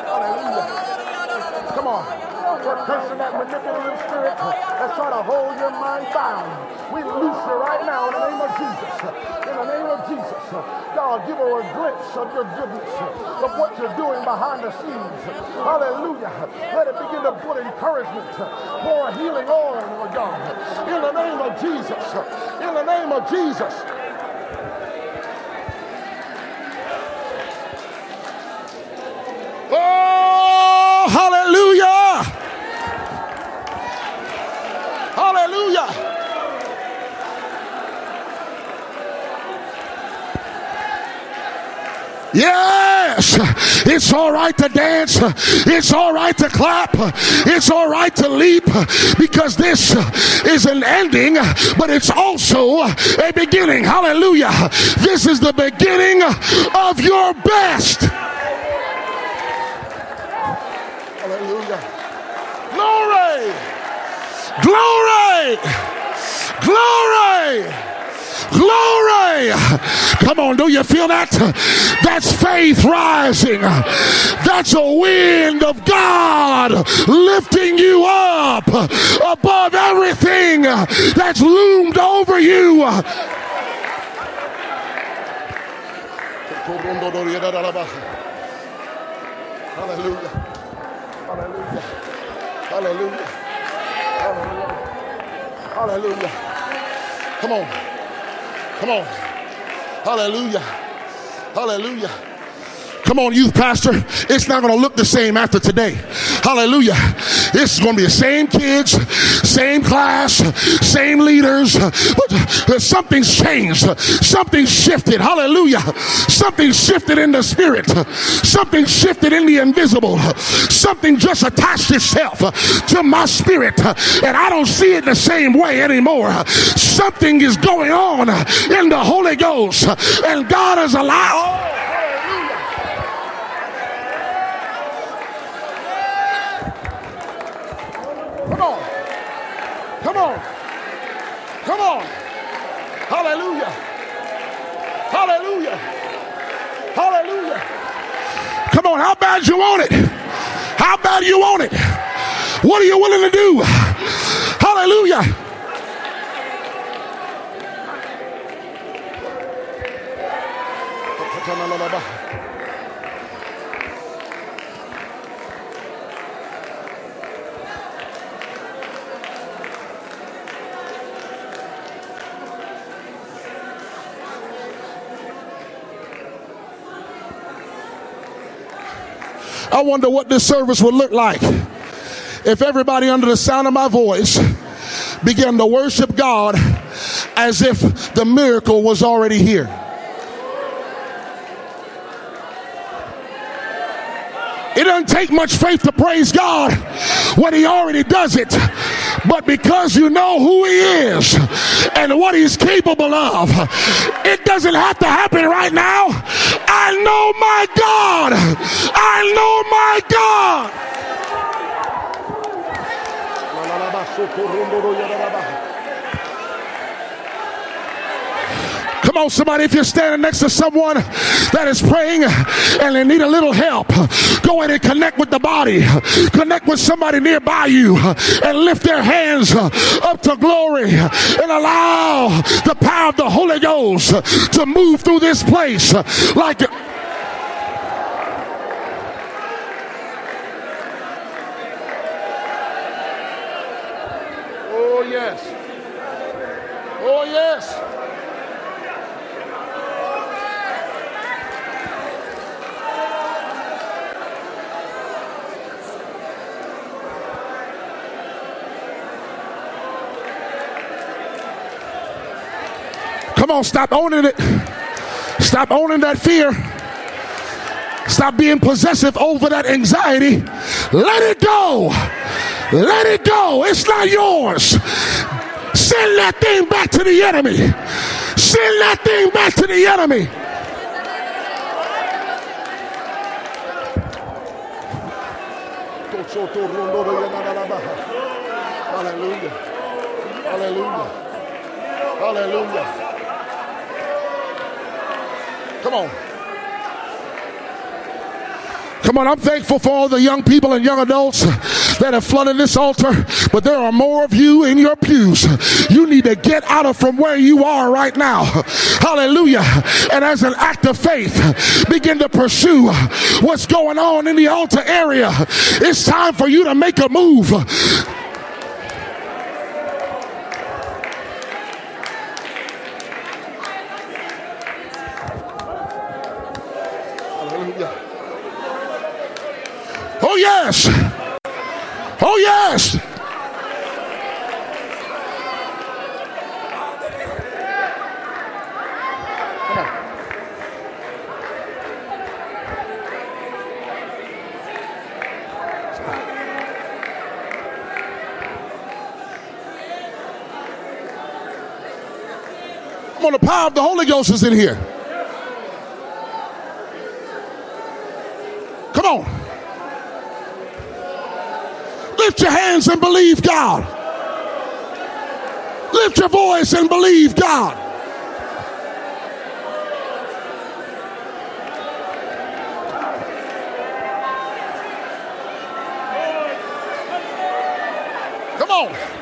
Hallelujah. Come on. That person, that manipulative spirit that's trying to hold your mind bound. We loose you right now in the name of Jesus. In the name of Jesus. God, give her a glimpse of your goodness, of what you're doing behind the scenes. Hallelujah. Let it begin to put encouragement, pour healing on, Lord God. In the name of Jesus. In the name of Jesus. Oh, hallelujah! Hallelujah! Yes, it's all right to dance. It's all right to clap. It's all right to leap because this is an ending, but it's also a beginning. Hallelujah. This is the beginning of your best. Hallelujah. Glory! Glory! Glory! Come on, do you feel that? That's faith rising. That's a wind of God lifting you up above everything that's loomed over you. Hallelujah. Hallelujah. Hallelujah. Hallelujah. Hallelujah. Come on. Come on. Hallelujah. Hallelujah. Come on, youth pastor. It's not going to look the same after today. Hallelujah. It's going to be the same kids, same class, same leaders, but uh, something's changed. Something shifted. Hallelujah. Something shifted in the spirit. Something shifted in the invisible. Something just attached itself to my spirit, and I don't see it the same way anymore. Something is going on in the Holy Ghost, and God is alive. Come on. Come on. Come on. Hallelujah. Hallelujah. Hallelujah. Come on. How bad you want it? How bad you want it? What are you willing to do? Hallelujah. I wonder what this service would look like if everybody under the sound of my voice began to worship God as if the miracle was already here. It doesn't take much faith to praise God when He already does it. But because you know who He is and what He's capable of, it doesn't have to happen right now. I know my God. I know my God. Come on, somebody, if you're standing next to someone that is praying and they need a little help, go ahead and connect with the body. Connect with somebody nearby you and lift their hands up to glory and allow the power of the Holy Ghost to move through this place like Oh, yes. Oh, yes. Come on, stop owning it. Stop owning that fear. Stop being possessive over that anxiety. Let it go. Let it go. It's not yours. Send that thing back to the enemy. Send that thing back to the enemy. Hallelujah. Hallelujah. Hallelujah. Come on. Come on, I'm thankful for all the young people and young adults that have flooded this altar, but there are more of you in your pews. You need to get out of from where you are right now. Hallelujah. And as an act of faith, begin to pursue what's going on in the altar area. It's time for you to make a move. Hallelujah. Oh, yes. Oh, yes. Come on, the power of the Holy Ghost is in here. Come on. Lift your hands and believe God. Lift your voice and believe God. Come on.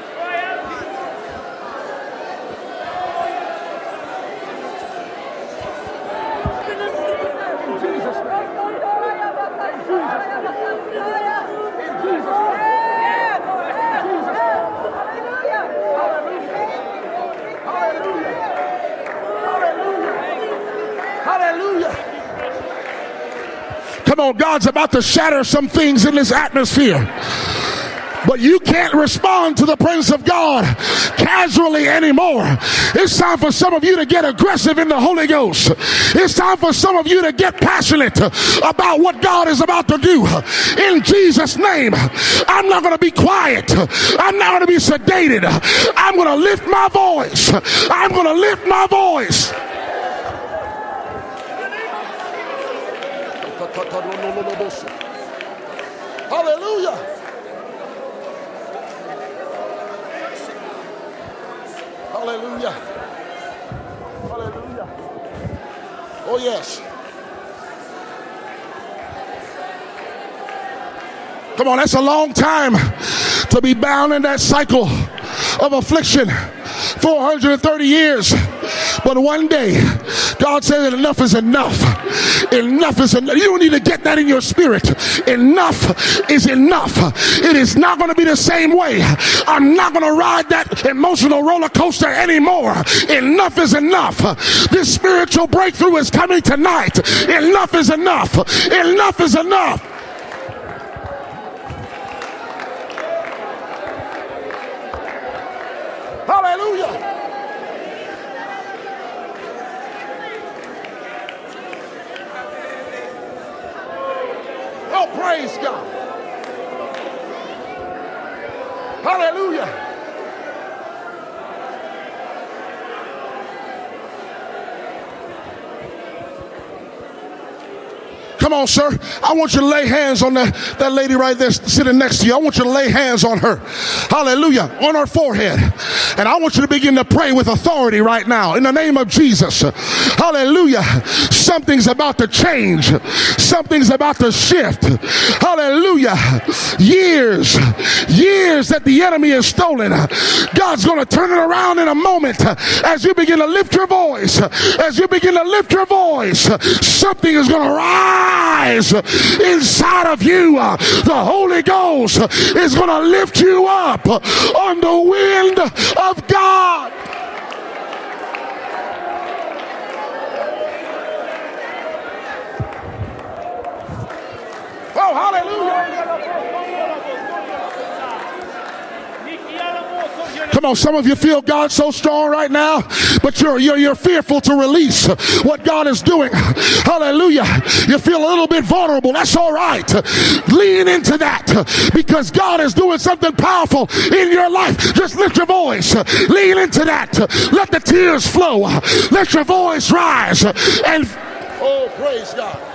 Hallelujah. Come on, God's about to shatter some things in this atmosphere. But you can't respond to the presence of God casually anymore. It's time for some of you to get aggressive in the Holy Ghost. It's time for some of you to get passionate about what God is about to do. In Jesus' name, I'm not going to be quiet. I'm not going to be sedated. I'm going to lift my voice. I'm going to lift my voice. Hallelujah. Hallelujah. Hallelujah. Oh, yes. Come on, that's a long time to be bound in that cycle of affliction. 430 years. But one day, God said enough is enough. Enough is enough. You need to get that in your spirit. Enough is enough. It is not going to be the same way. I'm not going to ride that emotional roller coaster anymore. Enough is enough. This spiritual breakthrough is coming tonight. Enough is enough. Enough is enough. Hallelujah. Oh, praise God. Hallelujah. Come on, sir. I want you to lay hands on that, that lady right there sitting next to you. I want you to lay hands on her. Hallelujah. On her forehead. And I want you to begin to pray with authority right now in the name of Jesus. Hallelujah. Something's about to change. Something's about to shift. Hallelujah. Years, years that the enemy has stolen. God's going to turn it around in a moment as you begin to lift your voice. As you begin to lift your voice, something is going to rise inside of you. Uh, the Holy Ghost is going to lift you up on the wind of God. Oh, hallelujah. Come on, some of you feel God so strong right now, but you're, you're, you're fearful to release what God is doing. Hallelujah. You feel a little bit vulnerable. That's all right. Lean into that because God is doing something powerful in your life. Just lift your voice. Lean into that. Let the tears flow. Let your voice rise. And oh, praise God.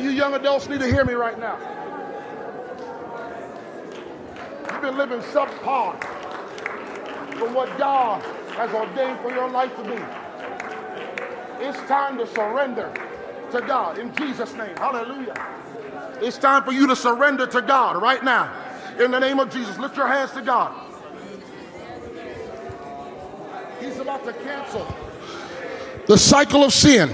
Of you young adults need to hear me right now. You've been living subpar from what God has ordained for your life to be. It's time to surrender to God in Jesus' name. Hallelujah. It's time for you to surrender to God right now. In the name of Jesus, lift your hands to God. He's about to cancel the cycle of sin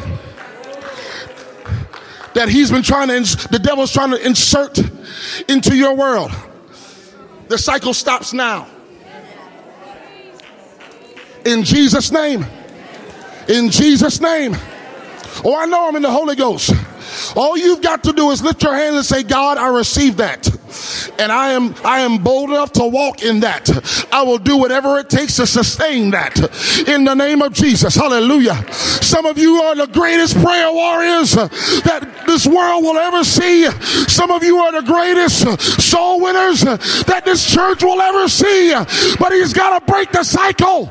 that he's been trying to, the devil's trying to insert into your world. The cycle stops now. In Jesus' name. In Jesus' name. Oh, I know I'm in the Holy Ghost. All you've got to do is lift your hands and say, God, I receive that. And I am, I am bold enough to walk in that. I will do whatever it takes to sustain that in the name of Jesus. Hallelujah. Some of you are the greatest prayer warriors that this world will ever see. Some of you are the greatest soul winners that this church will ever see. But he's got to break the cycle.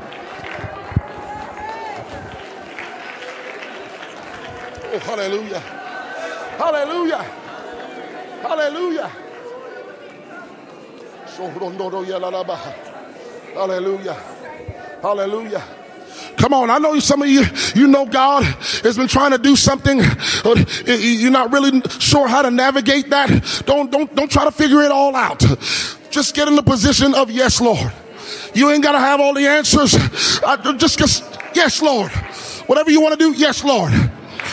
Oh, hallelujah. Hallelujah. Hallelujah. Hallelujah. Hallelujah. Come on, I know some of you, you know God has been trying to do something. You're not really sure how to navigate that. Don't, don't, don't try to figure it all out. Just get in the position of yes, Lord. You ain't got to have all the answers. Just, just, yes, Lord. Whatever you want to do, yes, Lord.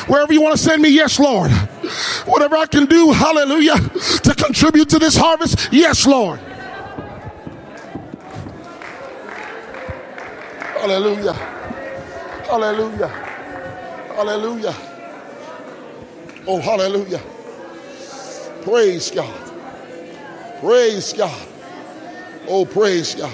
Wherever you want to send me, yes, Lord. Whatever I can do, hallelujah, to contribute to this harvest, yes, Lord. Hallelujah. Hallelujah. Hallelujah. Oh, hallelujah. Praise God. Praise God. Oh, praise God.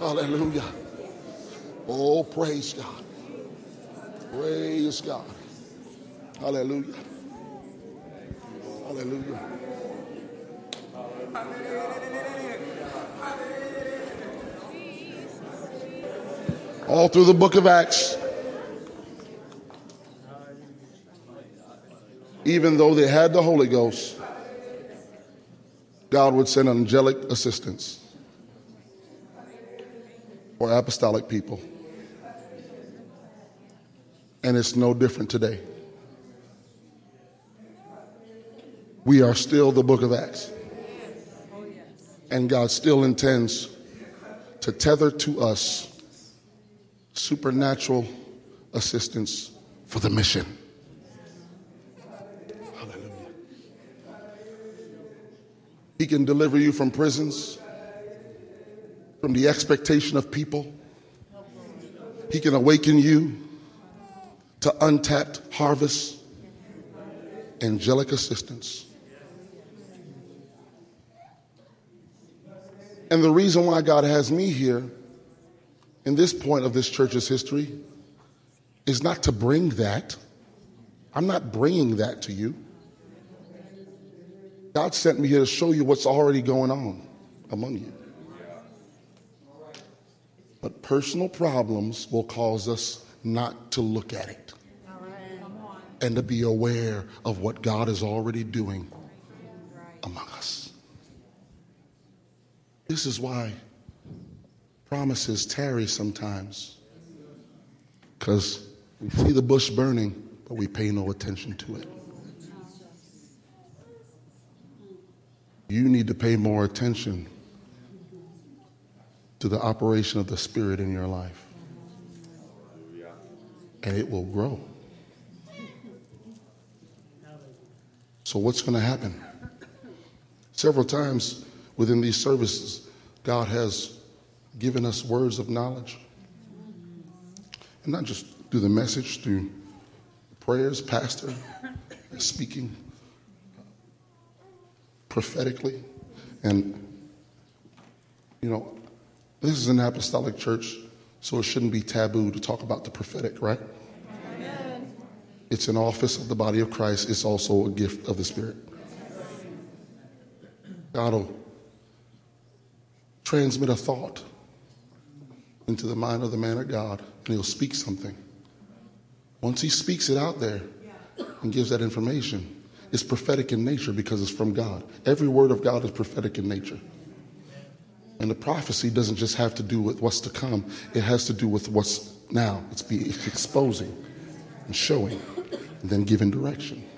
Hallelujah. Oh, praise God. Praise God. Hallelujah. Hallelujah. All through the book of Acts, even though they had the Holy Ghost, God would send angelic assistance or apostolic people. And it's no different today. We are still the book of Acts. And God still intends to tether to us supernatural assistance for the mission. Hallelujah. He can deliver you from prisons, from the expectation of people. He can awaken you to untapped harvest, angelic assistance. And the reason why God has me here in this point of this church's history is not to bring that. I'm not bringing that to you. God sent me here to show you what's already going on among you. But personal problems will cause us not to look at it and to be aware of what God is already doing among us. This is why promises tarry sometimes because we see the bush burning, but we pay no attention to it. You need to pay more attention to the operation of the Spirit in your life, and it will grow. So, what's going to happen? Several times within these services, God has given us words of knowledge. And not just through the message, through prayers, pastor, speaking prophetically. And, you know, this is an apostolic church, so it shouldn't be taboo to talk about the prophetic, right? It's an office of the body of Christ. It's also a gift of the Spirit. God will transmit a thought into the mind of the man of God, and he'll speak something. Once he speaks it out there and gives that information, it's prophetic in nature because it's from God. Every word of God is prophetic in nature. And the prophecy doesn't just have to do with what's to come, it has to do with what's now. It's be exposing and showing and then giving direction.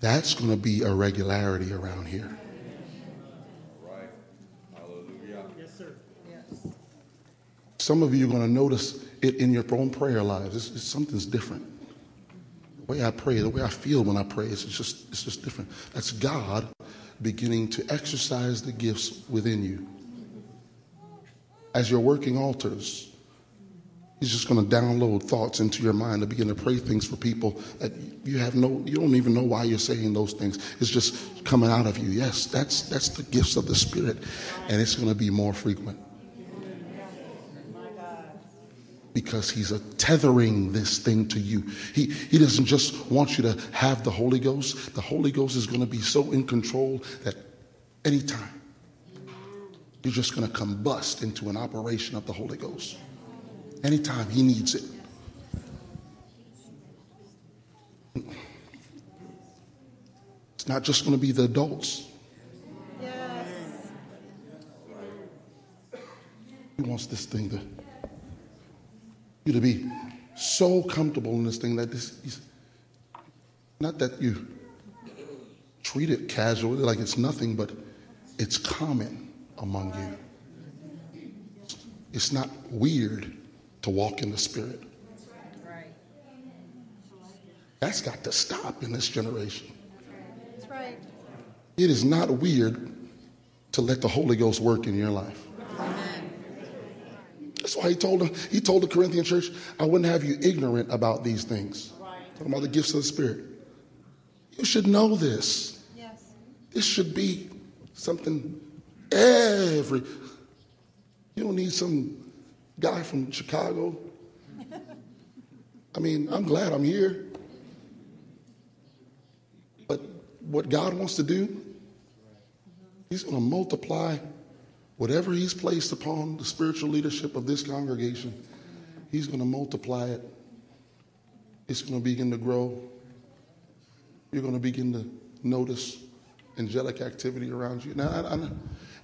That's going to be a regularity around here. Some of you are going to notice it in your own prayer lives. It's, it's, something's different. The way I pray, the way I feel when I pray, it's just, it's just different. That's God beginning to exercise the gifts within you. As you're working altars, He's just going to download thoughts into your mind to begin to pray things for people that you have no, you don't even know why you're saying those things. It's just coming out of you. Yes, that's that's the gifts of the Spirit, and it's going to be more frequent because he's tethering this thing to you. He, he doesn't just want you to have the Holy Ghost. The Holy Ghost is going to be so in control that anytime you're just going to combust into an operation of the Holy Ghost. Anytime he needs it. It's not just going to be the adults. Yes. He wants this thing to you to be so comfortable in this thing that this is not that you treat it casually like it's nothing, but it's common among you. It's not weird to walk in the Spirit. That's got to stop in this generation. That's right. It is not weird to let the Holy Ghost work in your life. That's why he told he told the Corinthian church, I wouldn't have you ignorant about these things. Right. Talking about the gifts of the Spirit. You should know this. Yes. This should be something every you don't need some guy from Chicago. I mean, I'm glad I'm here. But what God wants to do, He's going to multiply Whatever He's placed upon the spiritual leadership of this congregation, He's going to multiply it. It's going to begin to grow. You're going to begin to notice angelic activity around you. Now, I, I,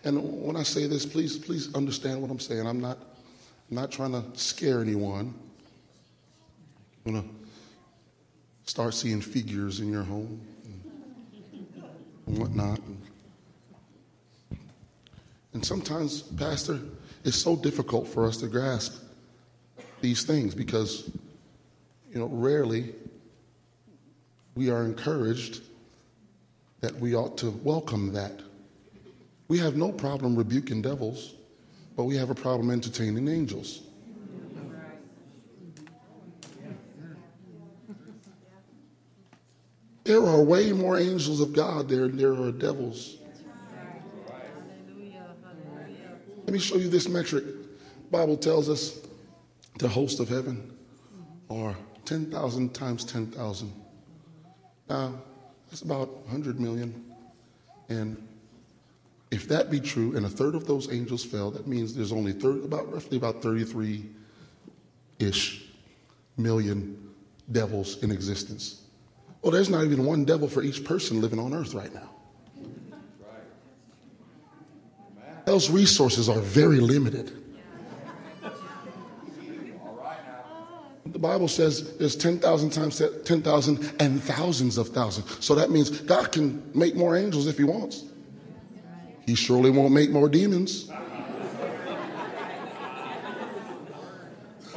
and when I say this, please, please understand what I'm saying. I'm not, not trying to scare anyone. I'm going to start seeing figures in your home and whatnot. And and sometimes, Pastor, it's so difficult for us to grasp these things because, you know, rarely we are encouraged that we ought to welcome that. We have no problem rebuking devils, but we have a problem entertaining angels. There are way more angels of God there than there are devils. Let me show you this metric. Bible tells us the host of heaven are 10,000 times 10,000. Now, that's about 100 million. And if that be true, and a third of those angels fell, that means there's only third, about roughly about 33 ish million devils in existence. Well, there's not even one devil for each person living on earth right now. Those resources are very limited. The Bible says there's 10,000 times 10,000 and thousands of thousands. So that means God can make more angels if he wants. He surely won't make more demons.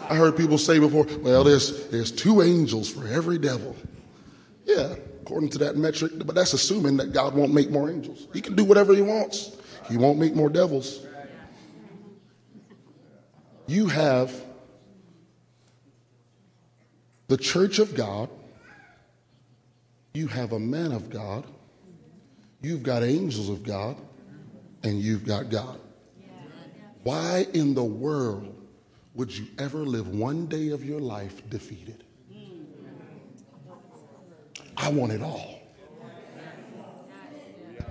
I heard people say before, well, there's, there's two angels for every devil. Yeah, according to that metric, but that's assuming that God won't make more angels. He can do whatever he wants. He won't make more devils. You have the church of God, you have a man of God, you've got angels of God, and you've got God. Why in the world would you ever live one day of your life defeated? I want it all.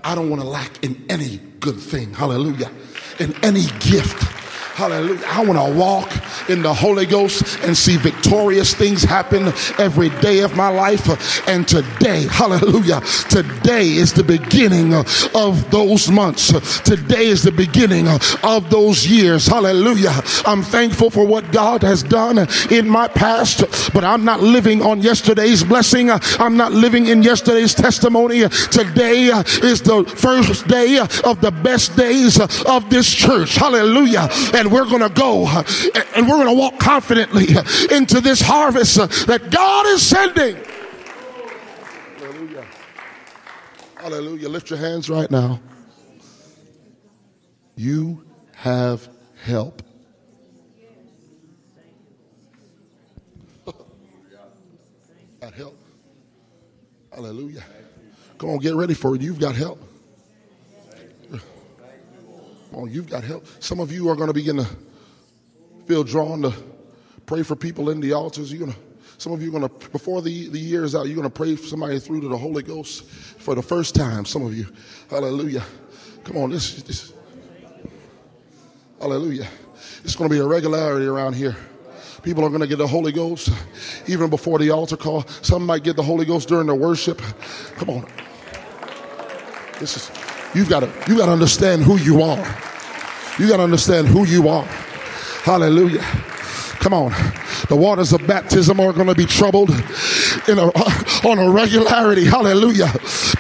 I don't want to lack in any good thing. Hallelujah. In any gift. Hallelujah. I want to walk in the Holy Ghost and see victorious things happen every day of my life. And today, hallelujah, today is the beginning of those months. Today is the beginning of those years. Hallelujah. I'm thankful for what God has done in my past, but I'm not living on yesterday's blessing. I'm not living in yesterday's testimony. Today is the first day of the best days of this church. Hallelujah. And we're going to go uh, and we're going to walk confidently into this harvest that God is sending. Hallelujah. Hallelujah. Lift your hands right now. You have help. got help. Hallelujah. Come on, get ready for it. You've got help. Oh, you've got help. Some of you are going to begin to feel drawn to pray for people in the altars. You're going to, some of you are going to, before the, the year is out, you're going to pray for somebody through to the Holy Ghost for the first time. Some of you. Hallelujah. Come on, this, this. Hallelujah. It's going to be a regularity around here. People are going to get the Holy Ghost even before the altar call. Some might get the Holy Ghost during the worship. Come on. This is You've got to, you got to understand who you are. You got to understand who you are. Hallelujah. Come on. The waters of baptism are going to be troubled in a, on a regularity. Hallelujah.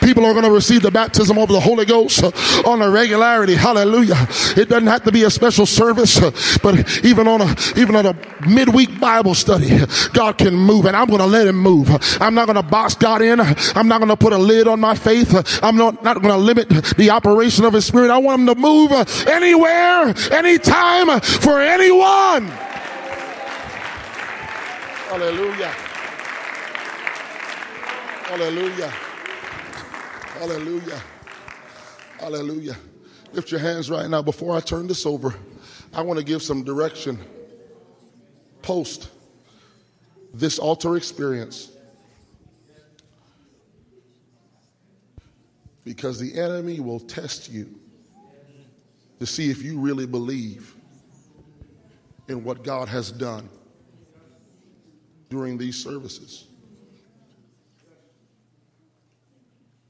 People are going to receive the baptism of the Holy Ghost uh, on a regularity. Hallelujah. It doesn't have to be a special service, uh, but even on a, even on a midweek Bible study, God can move and I'm going to let him move. I'm not going to box God in. I'm not going to put a lid on my faith. I'm not, not going to limit the operation of his spirit. I want him to move uh, anywhere, anytime for anyone. Hallelujah. Hallelujah. Hallelujah. Hallelujah. Lift your hands right now. Before I turn this over, I want to give some direction post this altar experience. Because the enemy will test you to see if you really believe in what God has done during these services?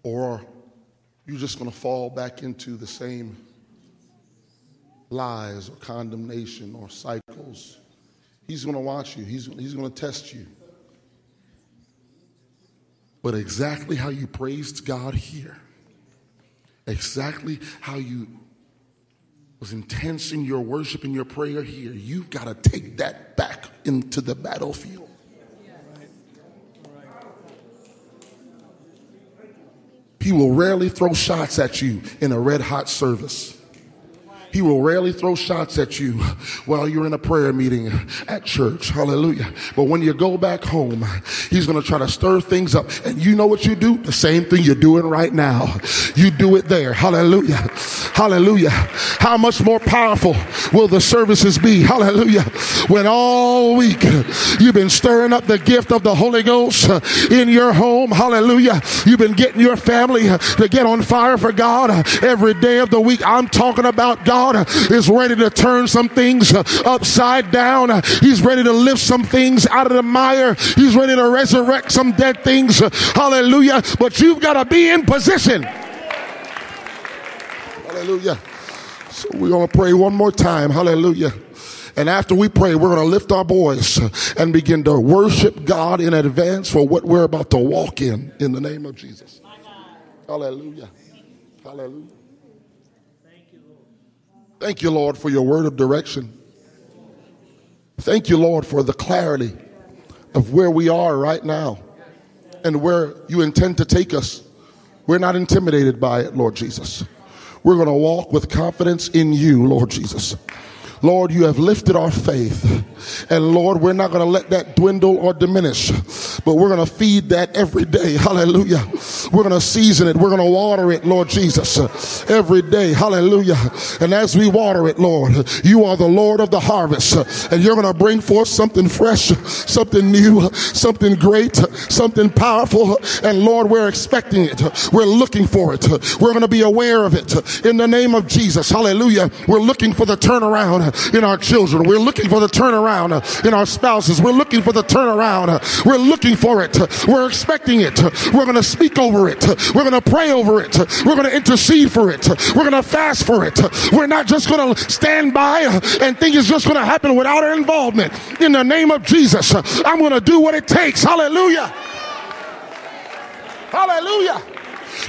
Or you're just going to fall back into the same lies or condemnation or cycles. He's going to watch you, he's, he's going to test you. But exactly how you praised God here, exactly how you was intense in your worship and your prayer here, you've got to take that back into the battlefield. He will rarely throw shots at you in a red hot service. He will rarely throw shots at you while you're in a prayer meeting at church. Hallelujah. But when you go back home, he's going to try to stir things up. And you know what you do? The same thing you're doing right now. You do it there. Hallelujah. Hallelujah. How much more powerful will the services be? Hallelujah. When all week you've been stirring up the gift of the Holy Ghost in your home. Hallelujah. You've been getting your family to get on fire for God every day of the week. I'm talking about God God is ready to turn some things upside down. He's ready to lift some things out of the mire. He's ready to resurrect some dead things. Hallelujah. But you've got to be in position. Hallelujah. So we're going to pray one more time. Hallelujah. And after we pray, we're going to lift our voice and begin to worship God in advance for what we're about to walk in, in the name of Jesus. Hallelujah. Hallelujah. Thank you, Lord, for your word of direction. Thank you, Lord, for the clarity of where we are right now and where you intend to take us. We're not intimidated by it, Lord Jesus. We're going to walk with confidence in you, Lord Jesus. Lord, you have lifted our faith. And Lord, we're not going to let that dwindle or diminish, but we're going to feed that every day. Hallelujah. We're going to season it. We're going to water it, Lord Jesus, every day. Hallelujah. And as we water it, Lord, you are the Lord of the harvest and you're going to bring forth something fresh, something new, something great, something powerful. And Lord, we're expecting it. We're looking for it. We're going to be aware of it in the name of Jesus. Hallelujah. We're looking for the turnaround in our children. We're looking for the turnaround Uh, in our spouses. We're looking for the turnaround. Uh, we're looking for it. Uh, we're expecting it. We're going to speak over it. We're going to pray over it. We're going to intercede for it. We're going to fast for it. We're not just going to stand by and think it's just going to happen without our involvement. In the name of Jesus, I'm going to do what it takes. Hallelujah. Hallelujah.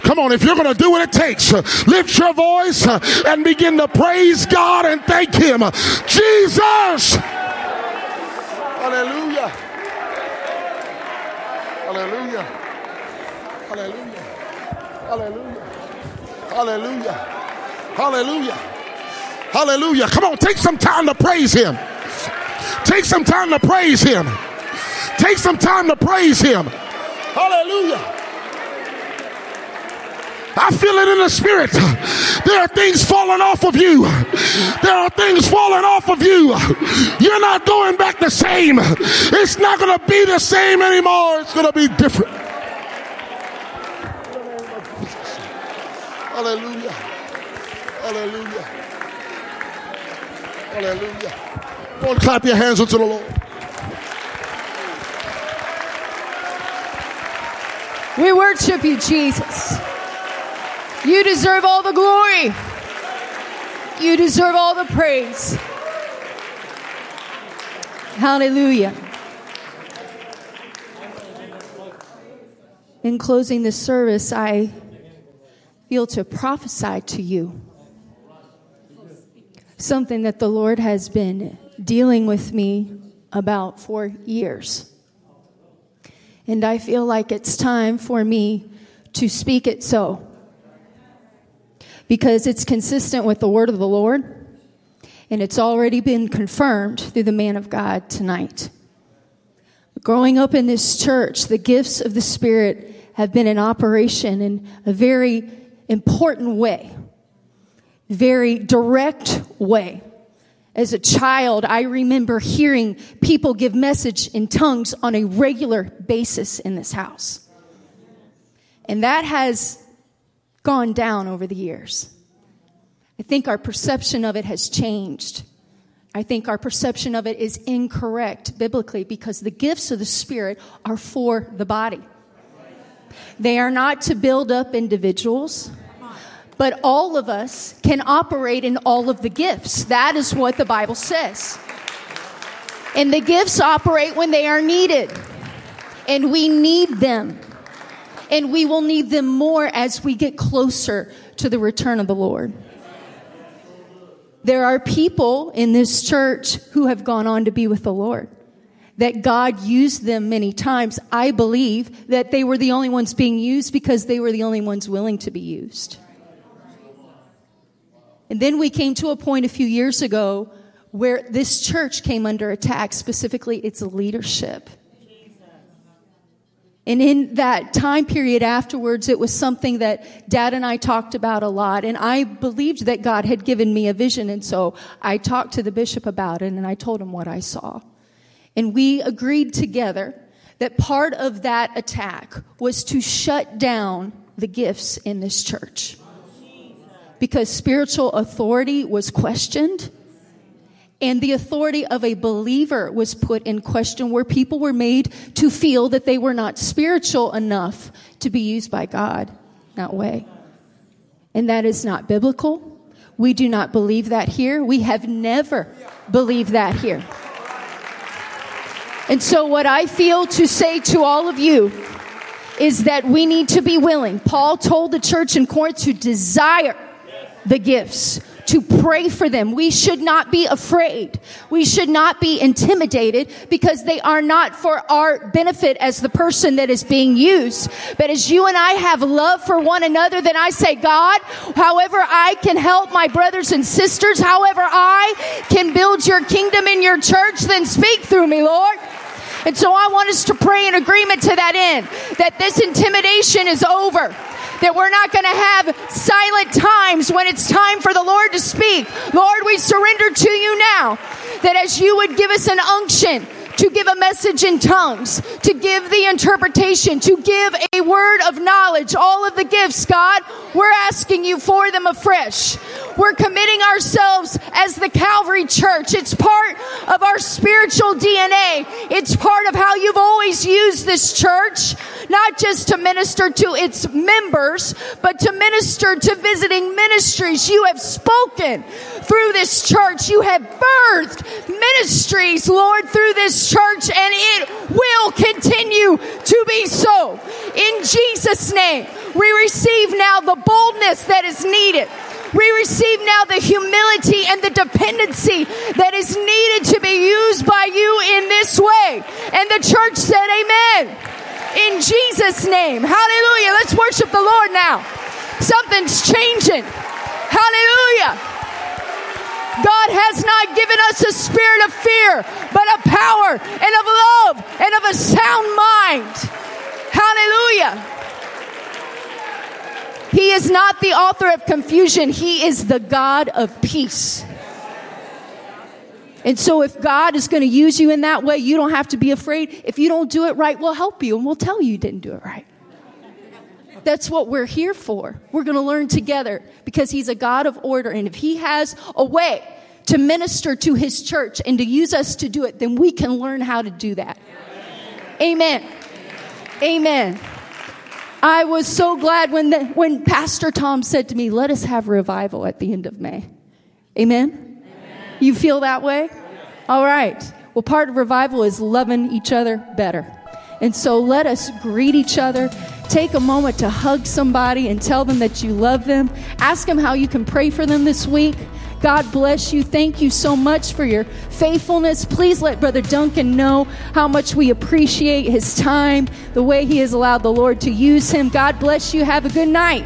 Come on, if you're going to do what it takes, lift your voice and begin to praise God and thank Him. Jesus. Hallelujah. Hallelujah. Hallelujah. Hallelujah. Hallelujah. Hallelujah. Hallelujah. Come on, take some time to praise Him. Take some time to praise Him. Take some time to praise Him. Hallelujah. I feel it in the spirit. There are things falling off of you. There are things falling off of you. You're not going back the same. It's not going to be the same anymore. It's going to be different. Hallelujah. Hallelujah. Hallelujah. Go and clap your hands unto the Lord. We worship you, Jesus. You deserve all the glory. You deserve all the praise. Hallelujah. In closing this service, I feel to prophesy to you something that the Lord has been dealing with me about for years. And I feel like it's time for me to speak it so. Because it's consistent with the word of the Lord, and it's already been confirmed through the man of God tonight. Growing up in this church, the gifts of the Spirit have been in operation in a very important way, very direct way. As a child, I remember hearing people give message in tongues on a regular basis in this house. And that has gone down over the years. I think our perception of it has changed. I think our perception of it is incorrect biblically because the gifts of the Spirit are for the body. They are not to build up individuals but all of us can operate in all of the gifts. That is what the Bible says. And the gifts operate when they are needed. And we need them. And we will need them more as we get closer to the return of the Lord. There are people in this church who have gone on to be with the Lord. That God used them many times. I believe that they were the only ones being used because they were the only ones willing to be used. And then we came to a point a few years ago where this church came under attack, specifically its leadership. And in that time period afterwards, it was something that dad and I talked about a lot. And I believed that God had given me a vision. And so I talked to the bishop about it and I told him what I saw. And we agreed together that part of that attack was to shut down the gifts in this church because spiritual authority was questioned and the authority of a believer was put in question where people were made to feel that they were not spiritual enough to be used by God that way. And that is not biblical. We do not believe that here. We have never believed that here. And so, what I feel to say to all of you is that we need to be willing. Paul told the church in Corinth to desire the gifts, to pray for them. We should not be afraid. We should not be intimidated because they are not for our benefit as the person that is being used. But as you and I have love for one another, then I say, God, however I can help my brothers and sisters, however I can build your kingdom in your church, then speak through me, Lord. And so I want us to pray in agreement to that end that this intimidation is over that we're not going to have silent times when it's time for the Lord to speak. Lord, we surrender to you now that as you would give us an unction to give a message in tongues, to give the interpretation, to give a word of knowledge, all of the gifts, God, we're asking you for them afresh. We're committing ourselves as the Calvary Church. It's part of our spiritual DNA. It's part of how you've always used this church, not just to minister to its members, but to minister to visiting ministries. You have spoken through this church. You have birthed ministries, Lord, through this church, and it will continue to be so. In Jesus' name, we receive now the boldness that is needed. We receive now the humility and the dependency that is needed to be used by you in this way. And the church said, Amen. In Jesus' name. Hallelujah. Let's worship the Lord now. Something's changing. Hallelujah. God has not given us a spirit of fear, but of power and of love and of a sound mind. Hallelujah. He is not the author of confusion, He is the God of peace. And so, if God is going to use you in that way, you don't have to be afraid. If you don't do it right, we'll help you and we'll tell you you didn't do it right. That's what we're here for. We're going to learn together because He's a God of order. And if He has a way to minister to His church and to use us to do it, then we can learn how to do that. Amen. Amen. I was so glad when, the, when Pastor Tom said to me, Let us have revival at the end of May. Amen? Amen. You feel that way? All right. Well, part of revival is loving each other better. And so let us greet each other. Take a moment to hug somebody and tell them that you love them. Ask them how you can pray for them this week. God bless you. Thank you so much for your faithfulness. Please let Brother Duncan know how much we appreciate his time, the way he has allowed the Lord to use him. God bless you. Have a good night.